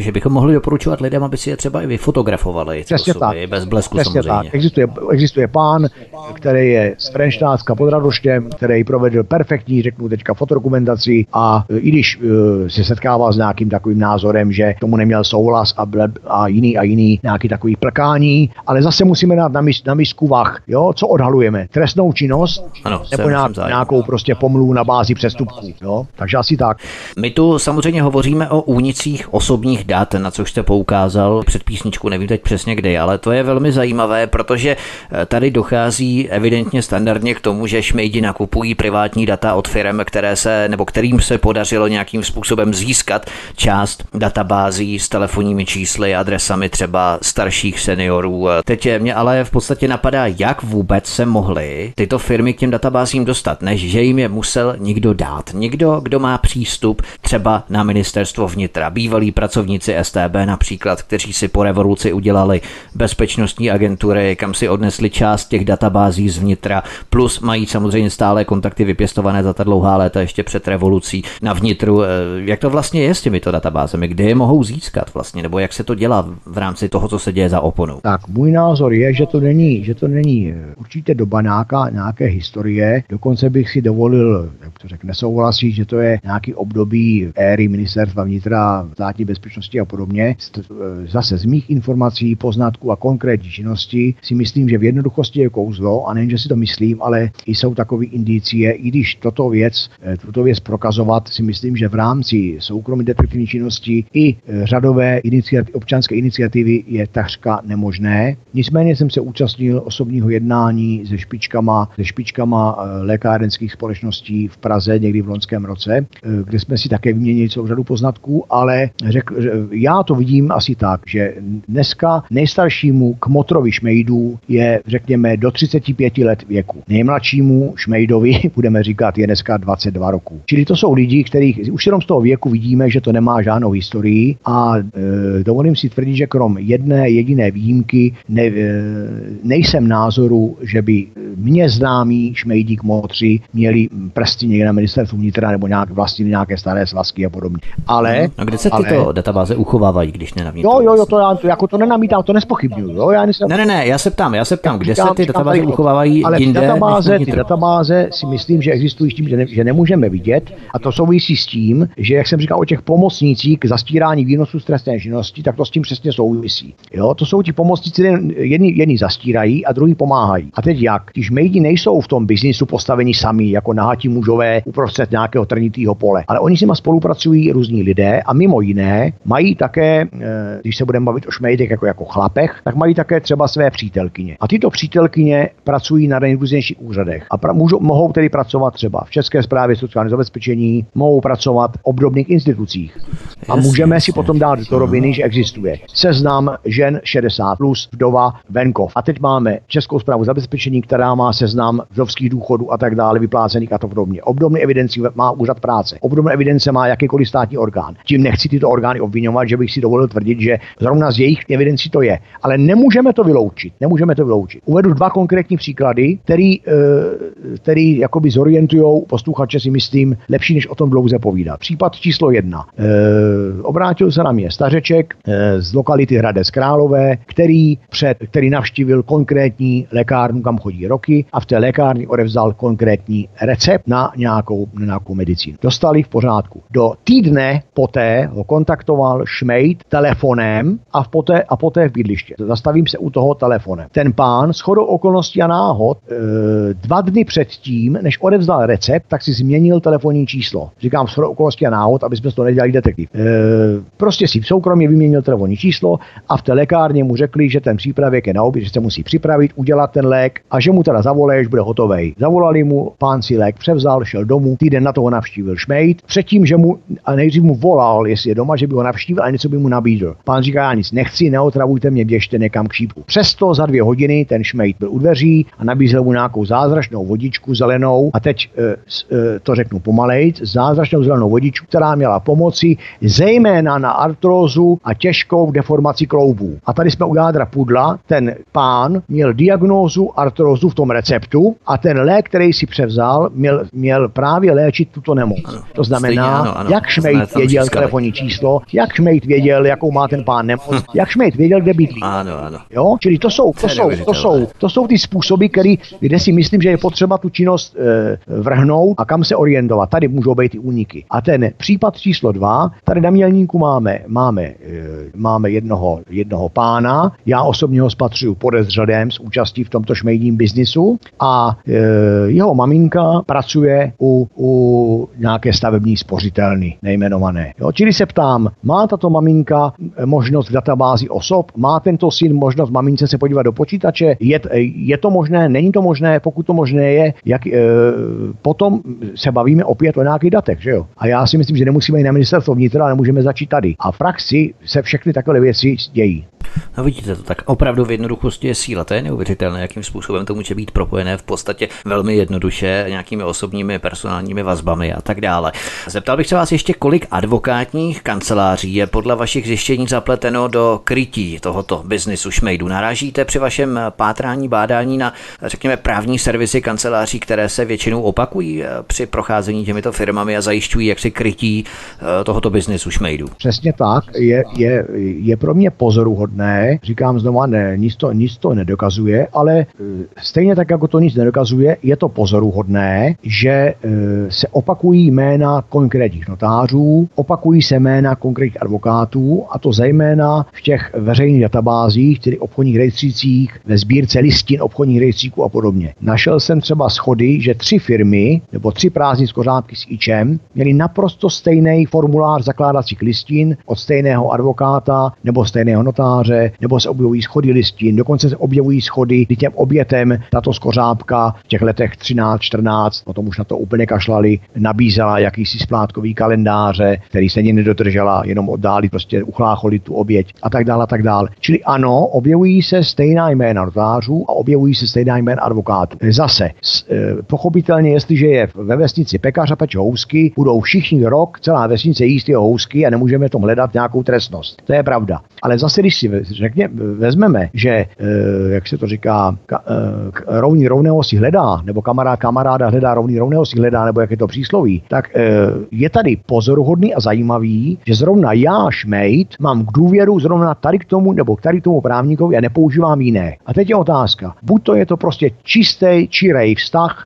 Takže bychom mohli doporučovat lidem, aby si je třeba i vyfotografovali. Přesně tak. Bez blesku Přesně samozřejmě. Tak. Existuje, existuje pán, který je z Frenštátska pod Radoštěm, který provedl perfektní, řeknu teďka, fotodokumentaci a i když uh, se setkával s nějakým takovým názorem, že tomu neměl souhlas a, ble, a jiný a jiný nějaký takový plkání, ale zase musíme dát na, mis, na misku vach, jo, co odhalujeme? Trestnou činnost ano, nebo nějak, nějakou prostě pomluvu na bázi přestupků, jo? Takže asi tak. My tu samozřejmě hovoříme o únicích osobních dat, na což jste poukázal před písničku, nevím teď přesně kdy, ale to je velmi zajímavé, protože eh, tady dochází evidentně standardně k tomu, že šmejdi nakupují privátní data od firm, které se, nebo kterým se podařilo nějakým způsobem získat část databází s telefonními čísly, adresami třeba starších seniorů. Teď mě ale v podstatě napadá, jak vůbec se mohly tyto firmy k těm databázím dostat, než že jim je musel někdo dát. Někdo, kdo má přístup třeba na ministerstvo vnitra, bývalí pracovníci STB například, kteří si po revoluci udělali bezpečnostní agentury, kam si odnesli část těch databází z vnitra, plus mají samozřejmě stále kontakty vypěstované za ta dlouhá léta ještě před revolucí na vnitru. Eh, jak to vlastně je s těmito databázemi? Kde je mohou získat vlastně? Nebo jak se to dělá v rámci toho, co se děje za oponou? Tak můj názor je, že to není, že to není eh, určitě doba nějaká, nějaké historie. Dokonce bych si dovolil, jak to řekne, nesouhlasit, že to je nějaký období éry ministerstva vnitra, státní bezpečnosti a podobně. Eh, zase z mých informací, poznatků a konkrétní činnosti si myslím, že v jednoduchosti je kouzlo a nejen, že si to myslím, ale jsou takové indicie, i když toto věc, eh, tuto věc prokazovat, si myslím, že v rámci soukromé detektivní činnosti i řadové iniciativy, občanské iniciativy je takřka nemožné. Nicméně jsem se účastnil osobního jednání se špičkama, se špičkama eh, lékárenských společností v Praze někdy v loňském roce, eh, kde jsme si také vyměnili celou řadu poznatků, ale řek, já to vidím asi tak, že dneska nejstaršímu kmotrovi šmejdů je, řekněme, do 35 let věku. Nejmladšímu šmejdovi, budeme říkat, je dneska 22 roku. Čili to jsou lidi, kterých už jenom z toho věku vidíme, že to nemá žádnou historii a e, dovolím si tvrdit, že krom jedné jediné výjimky ne, e, nejsem názoru, že by mě známí šmejdí kmotři měli prsty někde na ministerstvu vnitra nebo nějak vlastně nějaké staré svazky a podobně. Ale... A kde se tyto ale, databáze uchovávají, když nenamítám? Jo, jo, jo, to, já, to, jako to nenamítám, to nespochybnuju. Jo, já nejsem, ne, ne, ne, já se ptám, já se ptám, kde říkám, se ty databáze uchovávají ale jinde? Databáze, ty databáze si myslím, že existují s tím, že, ne, že nemůžeme vidět a to souvisí s tím, že jak jsem říkal o těch pomocnících k zastírání výnosů z trestné činnosti, tak to s tím přesně souvisí. Jo, to jsou ti pomocníci, jedni, jedni zastírají a druhý pomáhají. A teď jak? Když mejdi nejsou v tom biznisu postavení sami, jako nahatí mužové uprostřed nějakého trnitého pole, ale oni s nimi spolupracují různí lidé a mimo jiné mají také, eh, když se budeme bavit o šmejdech jako, jako chlapech, tak mají také třeba své přítelkyně. A tyto přítelkyně pracují na nejrůznějších úřadech a pra, můžou, mohou tedy pracovat třeba v České správě sociálního zabezpečení, mohou pracovat v obdobných institucích. A můžeme si potom dát do roviny, že existuje seznam žen 60 plus, vdova, venkov. A teď máme Českou zprávu zabezpečení, která má seznam vdovských důchodů a tak dále, vyplácených a to podobně. Obdobné evidenci má úřad práce. Obdobné evidence má jakýkoliv státní orgán. Tím nechci tyto orgány obvinovat, že bych si dovolil tvrdit, že zrovna z jejich evidencí to je. Ale nemůžeme to vyloučit. Nemůžeme to vyloučit. Uvedu dva konkrétní příklady, který, eh, který jakoby zorientují posluchače si myslím lepší, než o tom dlouze povídat. Případ číslo jedna. Eh, obrátil se na mě stařeček eh, z lokality Hradec Králové, který, před, který navštívil konkrétní lékárnu, kam chodí roky a v té lékárně odevzal konkrétní recept na nějakou, na nějakou medicínu. Dostali v pořádku. Do týdne poté ho kontaktoval Šmejd telefonem a, poté, a poté v bydliště. Zastavím se u toho telefonem. Ten pán s chodou okolností a náhod e, dva dny předtím, než odevzdal recept, tak si změnil telefonní číslo. Říkám s chodou okolností a náhod, aby jsme to nedělali detektiv. E, prostě si v soukromí vyměnil telefonní číslo a v té lékárně mu řekli, že ten přípravek je na oběd, že se musí připravit, udělat ten lék a že mu teda zavolej, bude hotový. Zavolali mu, pán si lék převzal, šel domů, týden na toho navštívil Šmejd, předtím, že mu, a nejdřív mu volal, jestli je doma, že by ho navštívil a něco by mu nabídl. Pán říká, já nic nechci, neotravujte mě, běžte někam k šípku. Přesto za dvě hodiny ten Šmejd byl u dveří a nabízel mu nějakou zázračnou vodičku zelenou a teď e, e, to řeknu pomalejc, zázračnou zelenou vodičku, která měla pomoci zejména na artrózu a těžkou deformaci kloubů. A tady jsme u jádra pudla, ten pán měl diagnózu artrózu v tom receptu a ten lék, který si převzal, měl, měl právě léčit tuto nemoc. Ano, to znamená, stejně, ano, ano, jak Šmejt věděl telefonní číslo, jak Šmejt věděl, jakou má ten pán nemoc, jak Šmejt věděl, kde bydlí. Ano, ano. Jo? Čili to jsou, to, jsou, to, jsou, to jsou ty způsoby, který, kde si myslím, že je potřeba tu činnost e, vrhnout a kam se orientovat. Tady můžou být i úniky. A ten případ číslo dva, tady na Mělníku máme, máme, e, máme jednoho, jednoho pána, já osobně ho spatřuju podezřelém s účastí v tomto šmejdním biznisu a e, jeho maminka pracuje u, u nějaké stavební spořitelny nejmenované. Jo? Čili se ptám, má tato maminka možnost v databázi osob, má tento syn možnost mamince se podívat do počítače, je, je to možné, není to možné, pokud to možné je, jak, e, potom se bavíme opět o nějakých datech, že jo? A já si myslím, že nemusíme jít na ministerstvo vnitra, ale můžeme začít tady. A v praxi se všechny takové věci dějí. No vidíte to, tak opravdu v jednoduchosti je síla, to je neuvěřitelné, jakým způsobem to může být propojené v podstatě velmi jednoduše nějakými osobními personálními vazbami a tak dále. Zeptal bych se vás ještě, kolik advokátních kanceláří je podle vašich zjištění zapleteno do krytí tohoto biznisu šmejdu. Narážíte při vašem pátrání, bádání na, řekněme, právní servisy kanceláří, které se většinou opakují eh, při procházení těmito firmami a zajišťují jaksi krytí eh, tohoto biznisu šmejdu? Přesně tak. Je, je, je pro mě pozoruhodné, říkám znova, ne, nic to, nic to nedokazuje, ale eh, stejně tak, jako to nic nedokazuje, je to pozoruhodné, že se opakují jména konkrétních notářů, opakují se jména konkrétních advokátů, a to zejména v těch veřejných databázích, tedy obchodních rejstřících, ve sbírce listin obchodních rejstříků a podobně. Našel jsem třeba schody, že tři firmy nebo tři prázdní skořápky s IČem měly naprosto stejný formulář zakládacích listin od stejného advokáta nebo stejného notáře kanceláře, nebo se objevují schody listin, dokonce se objevují schody, kdy těm obětem tato skořápka v těch letech 13, 14, potom už na to úplně kašlali, nabízela jakýsi splátkový kalendáře, který se ani nedodržela, jenom oddáli, prostě uchlácholi tu oběť a tak dále, a tak dále. Čili ano, objevují se stejná jména notářů a objevují se stejná jména advokátů. Zase, e, pochopitelně, jestliže je ve vesnici pekař a peč housky, budou všichni rok, celá vesnice jíst jeho housky a nemůžeme v tom hledat nějakou trestnost. To je pravda. Ale zase, když si řekně, vezmeme, že, e, jak se to říká, ka, e, rovný rovného si hledá, nebo kamarád kamaráda hledá rovný rovného si hledá, nebo jak je to přísloví, tak je tady pozoruhodný a zajímavý, že zrovna já, Šmejt, mám k důvěru zrovna tady k tomu, nebo k tady k tomu právníkovi a nepoužívám jiné. A teď je otázka. Buď to je to prostě čistý, čirej vztah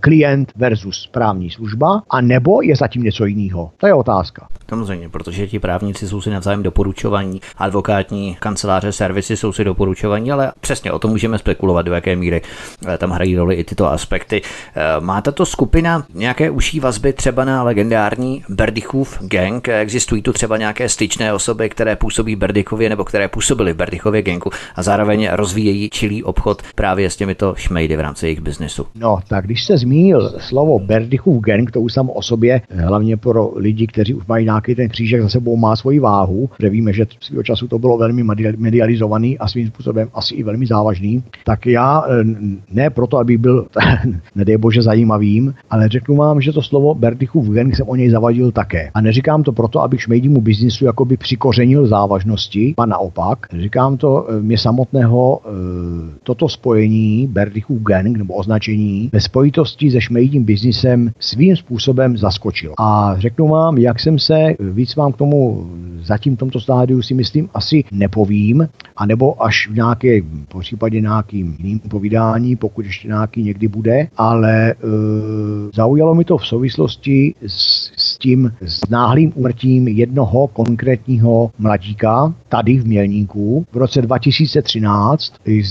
klient versus právní služba, a nebo je zatím něco jiného. To je otázka. Samozřejmě, protože ti právníci jsou si navzájem doporučovaní, advokátní kanceláře, servisy jsou si doporučovaní, ale přesně o tom můžeme spekulovat, do jaké míry eh, tam hrají roli i tyto aspekty. Eh, má tato skupina nějaké uší vazby třeba na legendární Berdychův gang? Existují tu třeba nějaké styčné osoby, které působí v Berdichově nebo které působily v Berdychově gangu a zároveň rozvíjejí čilý obchod právě s těmito šmejdy v rámci jejich biznesu? No, tak když se zmínil slovo Berdychův gang, to už samo o sobě, hlavně pro lidi, kteří už mají nějaký ten křížek za sebou má svoji váhu, že víme, že svého času to bylo velmi medializovaný a svým způsobem asi i velmi závažný, tak já eh, ne proto, aby byl, nedej bože, zajímavým, ale řeknu vám, že to slovo Berdychův gang jsem o něj zavadil také. A neříkám to proto, abych šmejdímu biznisu jakoby přikořenil závažnosti, a naopak. Říkám to eh, mě samotného eh, toto spojení Berdychův gang nebo označení ve spojitosti se šmejdím biznisem svým způsobem zaskočil. A řeknu vám, jak jsem se víc vám k tomu zatím v tomto stádiu si myslím asi nepovím, anebo až v nějaké, po případě nějakým jiným povídání, pokud ještě nějaký někdy bude, ale e, zaujalo mi to v souvislosti s, tím s náhlým umrtím jednoho konkrétního mladíka tady v Mělníku v roce 2013, e,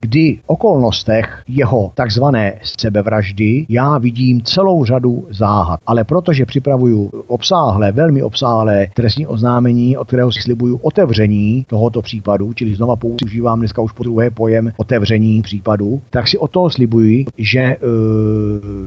kdy okolnostech jeho takzvané sebevraždy já vidím celou řadu záhad. Ale protože připravuju obsáhlé, velmi obsáhlé trestní oznámení, od kterého si slibuju otevření tohoto případu, čili znova používám dneska už po druhé pojem otevření případu, tak si o toho slibuji, že uh,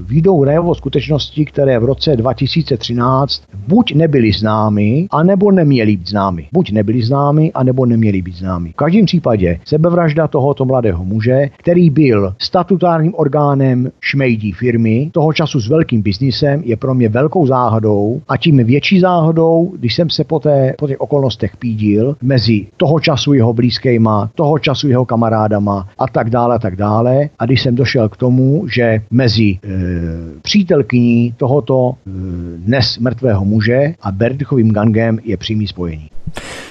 výjdou najevo skutečnosti, které v roce 2013 buď nebyly známy, anebo neměly být známy. Buď nebyly známy, anebo neměly být známy. V každém případě sebevražda tohoto mladého muže, který byl statutárním orgánem šmejdí firmy, toho času s velkým biznisem, je pro mě velkou záhadou a tím větší záhadou, když jsem se po, té, po těch okolnostech pídil mezi toho času jeho blízkýma, toho času jeho kamarádama a tak dále a tak dále. A když jsem došel k tomu, že mezi e, přítelkyní tohoto e, dnes mrtvého muže a Berdychovým gangem je přímý spojení.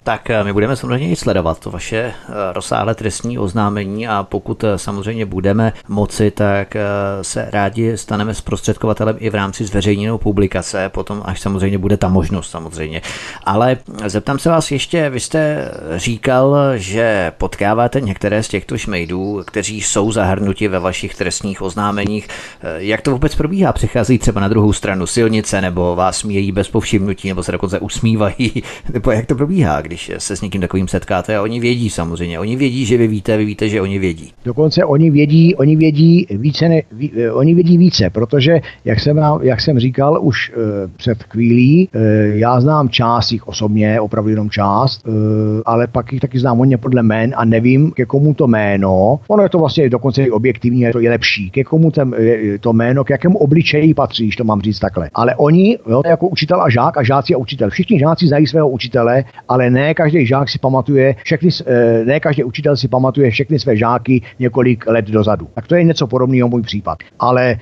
Tak eh, my budeme samozřejmě i sledovat to vaše eh, rozsáhlé trestní oznámení a pokud eh, samozřejmě budeme moci, tak se rádi staneme zprostředkovatelem i v rámci zveřejněnou publikace, potom až samozřejmě bude ta možnost samozřejmě. Ale zeptám se vás ještě, vy jste říkal, že potkáváte některé z těchto šmejdů, kteří jsou zahrnuti ve vašich trestních oznámeních. Jak to vůbec probíhá? Přichází třeba na druhou stranu silnice, nebo vás smějí bez povšimnutí, nebo se dokonce usmívají, nebo jak to probíhá, když se s někým takovým setkáte a oni vědí samozřejmě. Oni vědí, že vy víte, vy víte, že oni vědí. Dokonce oni vědí, oni vědí více, ne, ví, eh, oni vědí více, protože, jak jsem, jak jsem říkal už uh, před chvílí, uh, já znám část jich osobně, opravdu jenom část, uh, ale pak jich taky znám hodně podle jmén a nevím, ke komu to jméno, ono je to vlastně dokonce i objektivní, je to je lepší, ke komu ten, to jméno, k jakému obličeji patří, když to mám říct takhle. Ale oni, jo, jako učitel a žák a žáci a učitel, všichni žáci znají svého učitele, ale ne každý žák si pamatuje, všechny, eh, ne každý učitel si pamatuje všechny své žáky několik let dozadu. Tak to je něco podobného můj případ. Ale e,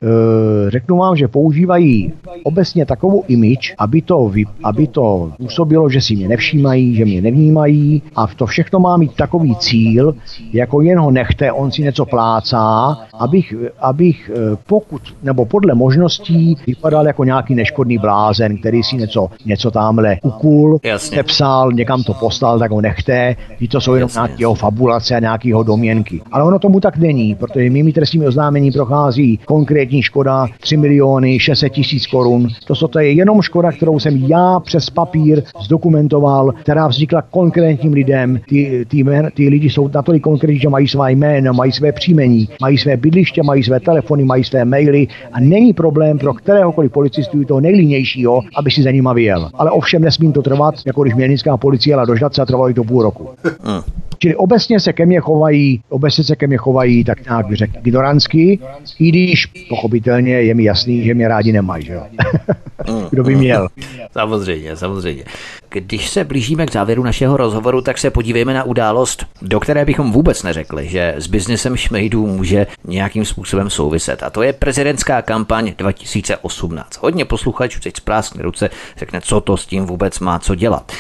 řeknu vám, že používají obecně takovou image, aby to, aby to působilo, že si mě nevšímají, že mě nevnímají a to všechno má mít takový cíl, jako jen ho nechte, on si něco plácá, abych, abych eh, pokud, nebo podle možností vypadal jako nějaký neškodný blázen, který si něco, něco tamhle ukul, Jasně. nepsal, někam to poslal, tak ho nechte, ví to jsou jenom nějaké fabulace a nějakého domněnky. Ale ono tomu tak není, protože mými trestními oznámení prochází konkrétní škoda 3 miliony 600 tisíc korun. To, co to je jenom škoda, kterou jsem já přes papír zdokumentoval, která vznikla konkrétním lidem. Ty, ty, ty lidi jsou natolik konkrétní, že mají svá jména, mají své příjmení, mají své bydliště, mají své telefony, mají své maily a není problém pro kteréhokoliv policistu toho nejlínějšího, aby si za nima vyjel. Ale ovšem nesmím to trvat, jako když měnická policie jela do Ždatce a trvalo to půl roku. Čili obecně se ke mně chovají, obecně se ke mně chovají tak nějak bych řekl ignorantsky, i když pochopitelně je mi jasný, že mě rádi nemají, že jo. Kdo by měl? Samozřejmě, samozřejmě. Když se blížíme k závěru našeho rozhovoru, tak se podívejme na událost, do které bychom vůbec neřekli, že s biznesem šmejdů může nějakým způsobem souviset. A to je prezidentská kampaň 2018. Hodně posluchačů teď spráskne ruce, řekne, co to s tím vůbec má co dělat.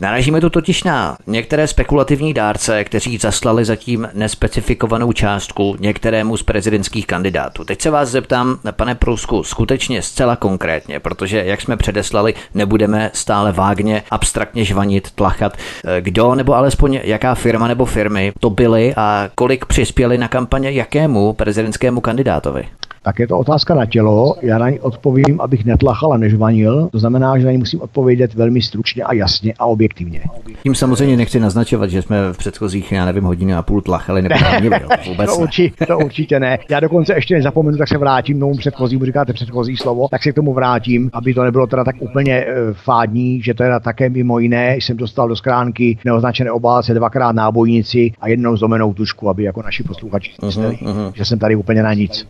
Naražíme tu totiž na některé spekulativní dárce, kteří zaslali zatím nespecifikovanou částku některému z prezidentských kandidátů. Teď se vás zeptám, pane Prusku, skutečně zcela konkrétně, protože, jak jsme předeslali, nebudeme stále vágně, abstraktně žvanit, tlachat, kdo nebo alespoň jaká firma nebo firmy to byly a kolik přispěli na kampaně jakému prezidentskému kandidátovi tak je to otázka na tělo. Já na ní odpovím, abych netlachal a nežvanil. To znamená, že na ní musím odpovědět velmi stručně a jasně a objektivně. Tím samozřejmě nechci naznačovat, že jsme v předchozích, já nevím, hodiny a půl tlachali nebo vůbec to, urči, to určitě ne. Já dokonce ještě nezapomenu, tak se vrátím k tomu předchozímu, říkáte předchozí slovo, tak se k tomu vrátím, aby to nebylo teda tak úplně uh, fádní, že to teda také mimo jiné jsem dostal do skránky neoznačené obálce dvakrát nábojnici a jednou zlomenou tušku, aby jako naši posluchači uh-huh, uh-huh. že jsem tady úplně na nic.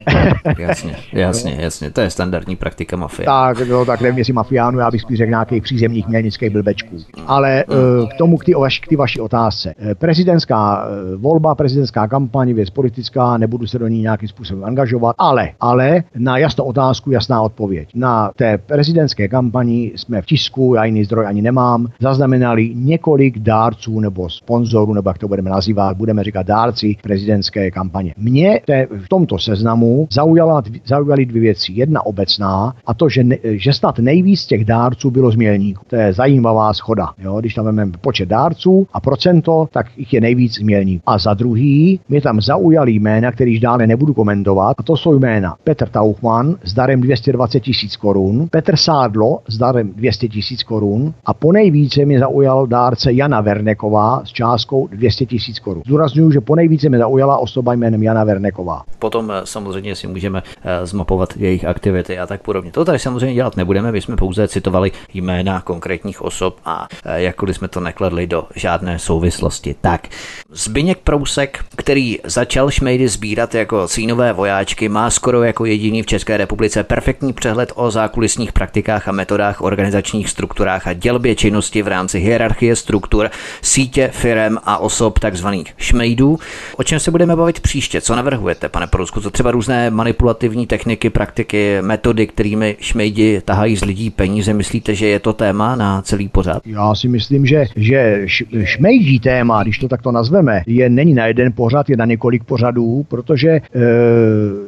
Jasně, jasně, jasně, to je standardní praktika mafie. Tak, no, tak nevím, jestli mafiánu, já bych spíš řekl nějakých přízemních mělnických blbečků. Ale mm. k tomu, k ty, k ty vaší otázce. Eh, prezidentská eh, volba, prezidentská kampaň, věc politická, nebudu se do ní nějakým způsobem angažovat, ale, ale na jasnou otázku, jasná odpověď. Na té prezidentské kampani jsme v tisku, já jiný zdroj ani nemám, zaznamenali několik dárců nebo sponzorů, nebo jak to budeme nazývat, budeme říkat dárci prezidentské kampaně. Mě v tomto seznamu zaujala, zaujaly dvě věci. Jedna obecná a to, že, ne, že snad nejvíc těch dárců bylo z Mělníku. To je zajímavá schoda. Jo? Když tam vezmeme počet dárců a procento, tak jich je nejvíc z Mělníku. A za druhý, mě tam zaujaly jména, kterýž dále nebudu komentovat, a to jsou jména Petr Tauchman s darem 220 tisíc korun, Petr Sádlo s darem 200 tisíc korun a po nejvíce mě zaujal dárce Jana Verneková s částkou 200 tisíc korun. Zdůraznuju, že po nejvíce mě zaujala osoba jménem Jana Verneková. Potom eh, samozřejmě si můžeme Eh, zmapovat jejich aktivity a tak podobně. To tady samozřejmě dělat nebudeme, my jsme pouze citovali jména konkrétních osob a eh, jakkoliv jsme to nekladli do žádné souvislosti. Tak, Zbyněk Prousek, který začal šmejdy sbírat jako cínové vojáčky, má skoro jako jediný v České republice perfektní přehled o zákulisních praktikách a metodách organizačních strukturách a dělbě činnosti v rámci hierarchie struktur, sítě, firem a osob takzvaných šmejdů. O čem se budeme bavit příště? Co navrhujete, pane Prousku? Co třeba různé manipulace manipulativní techniky, praktiky, metody, kterými šmejdi tahají z lidí peníze. Myslíte, že je to téma na celý pořad? Já si myslím, že, že šmejdí téma, když to takto nazveme, je není na jeden pořad, je na několik pořadů, protože e,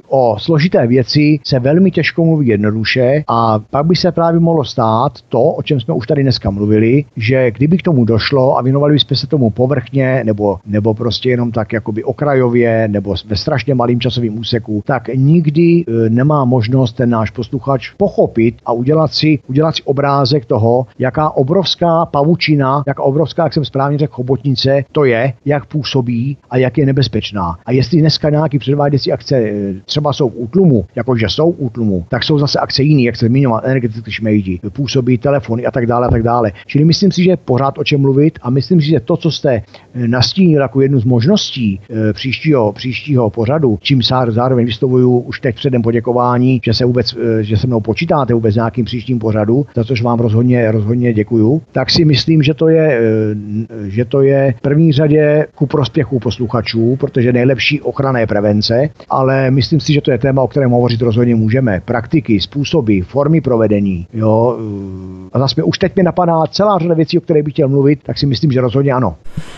o složité věci se velmi těžko mluví jednoduše a pak by se právě mohlo stát to, o čem jsme už tady dneska mluvili, že kdyby k tomu došlo a věnovali bychom se tomu povrchně nebo, nebo prostě jenom tak jakoby okrajově nebo ve strašně malým časovým úseku, tak nikdy nikdy e, nemá možnost ten náš posluchač pochopit a udělat si, udělat si obrázek toho, jaká obrovská pavučina, jaká obrovská, jak jsem správně řekl, chobotnice to je, jak působí a jak je nebezpečná. A jestli dneska nějaký předváděcí akce e, třeba jsou v útlumu, jakože jsou v útlumu, tak jsou zase akce jiný, jak se zmiňoval, energetické šmejdi, působí telefony a tak dále a tak dále. Čili myslím si, že je pořád o čem mluvit a myslím si, že to, co jste e, nastínil jako jednu z možností příštího, příštího pořadu, čím zároveň vystavuju už teď předem poděkování, že se vůbec, eh, že se mnou počítáte vůbec nějakým příštím pořadu, za což vám rozhodně, rozhodně děkuju, tak si myslím, že to je, eh, že to je v první řadě ku prospěchu posluchačů, protože nejlepší ochrana je prevence, ale myslím si, že to je téma, o kterém hovořit rozhodně můžeme. Praktiky, způsoby, formy provedení. Jo. Eh, a zase už teď mi napadá celá řada věcí, o které bych chtěl mluvit, tak si myslím, že rozhodně ano.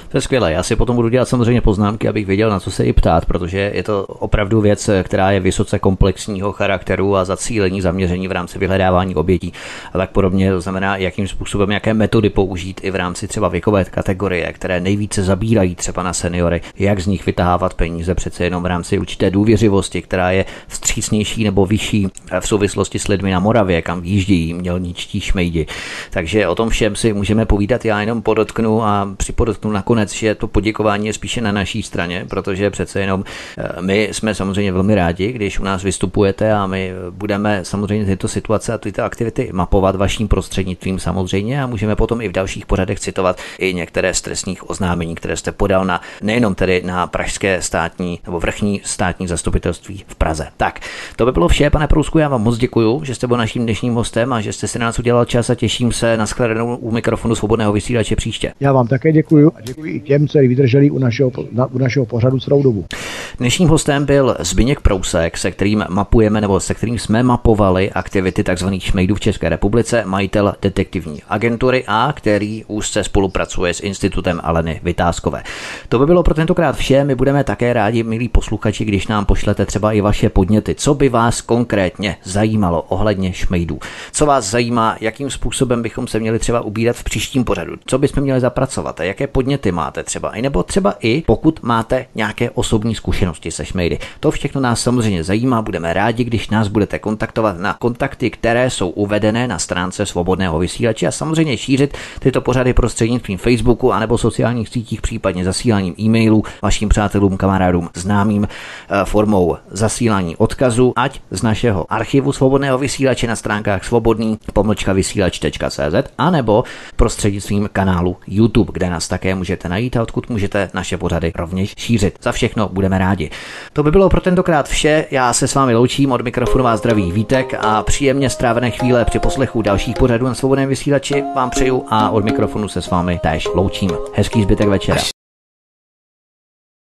To je skvělé. Já si potom budu dělat samozřejmě poznámky, abych věděl, na co se i ptát, protože je to opravdu věc, která je vysoce vysoce komplexního charakteru a zacílení zaměření v rámci vyhledávání obětí a tak podobně. To znamená, jakým způsobem, jaké metody použít i v rámci třeba věkové kategorie, které nejvíce zabírají třeba na seniory, jak z nich vytahávat peníze přece jenom v rámci určité důvěřivosti, která je vstřícnější nebo vyšší v souvislosti s lidmi na Moravě, kam výjíždějí mělničtí šmejdi. Takže o tom všem si můžeme povídat. Já jenom podotknu a připodotknu nakonec, že to poděkování je spíše na naší straně, protože přece jenom eh, my jsme samozřejmě velmi rádi, když u nás vystupujete a my budeme samozřejmě tyto situace a tyto aktivity mapovat vaším prostřednictvím samozřejmě a můžeme potom i v dalších pořadech citovat i některé z trestních oznámení, které jste podal na nejenom tedy na pražské státní nebo vrchní státní zastupitelství v Praze. Tak, to by bylo vše, pane Prousku, já vám moc děkuji, že jste byl naším dnešním hostem a že jste si na nás udělal čas a těším se na shledanou u mikrofonu svobodného vysílače příště. Já vám také děkuji a děkuji i těm, kteří vydrželi u našeho, na, u našeho pořadu celou dobu. Dnešním hostem byl Zbyněk Prousek, se kterým mapujeme nebo se kterým jsme mapovali aktivity tzv. šmejdů v České republice, majitel detektivní agentury a který úzce spolupracuje s institutem Aleny Vytázkové. To by bylo pro tentokrát vše. My budeme také rádi, milí posluchači, když nám pošlete třeba i vaše podněty. Co by vás konkrétně zajímalo ohledně šmejdů? Co vás zajímá, jakým způsobem bychom se měli třeba ubírat v příštím pořadu? Co bychom měli zapracovat a jaké podněty máte třeba? Nebo třeba i pokud máte nějaké osobní zkušenosti se šmejdy. To všechno nás samozřejmě zajímá, budeme rádi, když nás budete kontaktovat na kontakty, které jsou uvedené na stránce svobodného vysílače a samozřejmě šířit tyto pořady prostřednictvím Facebooku anebo sociálních sítích, případně zasíláním e-mailů vašim přátelům, kamarádům, známým eh, formou zasílání odkazu, ať z našeho archivu svobodného vysílače na stránkách svobodný pomlčka vysílač.cz anebo prostřednictvím kanálu YouTube, kde nás také můžete najít a odkud můžete naše pořady rovněž šířit. Za všechno budeme rádi. To by bylo pro tentokrát vše. Já se s vámi loučím od mikrofonu vás zdraví Vítek a příjemně strávené chvíle při poslechu dalších pořadů na svobodném vysílači vám přeju a od mikrofonu se s vámi též loučím. Hezký zbytek večera.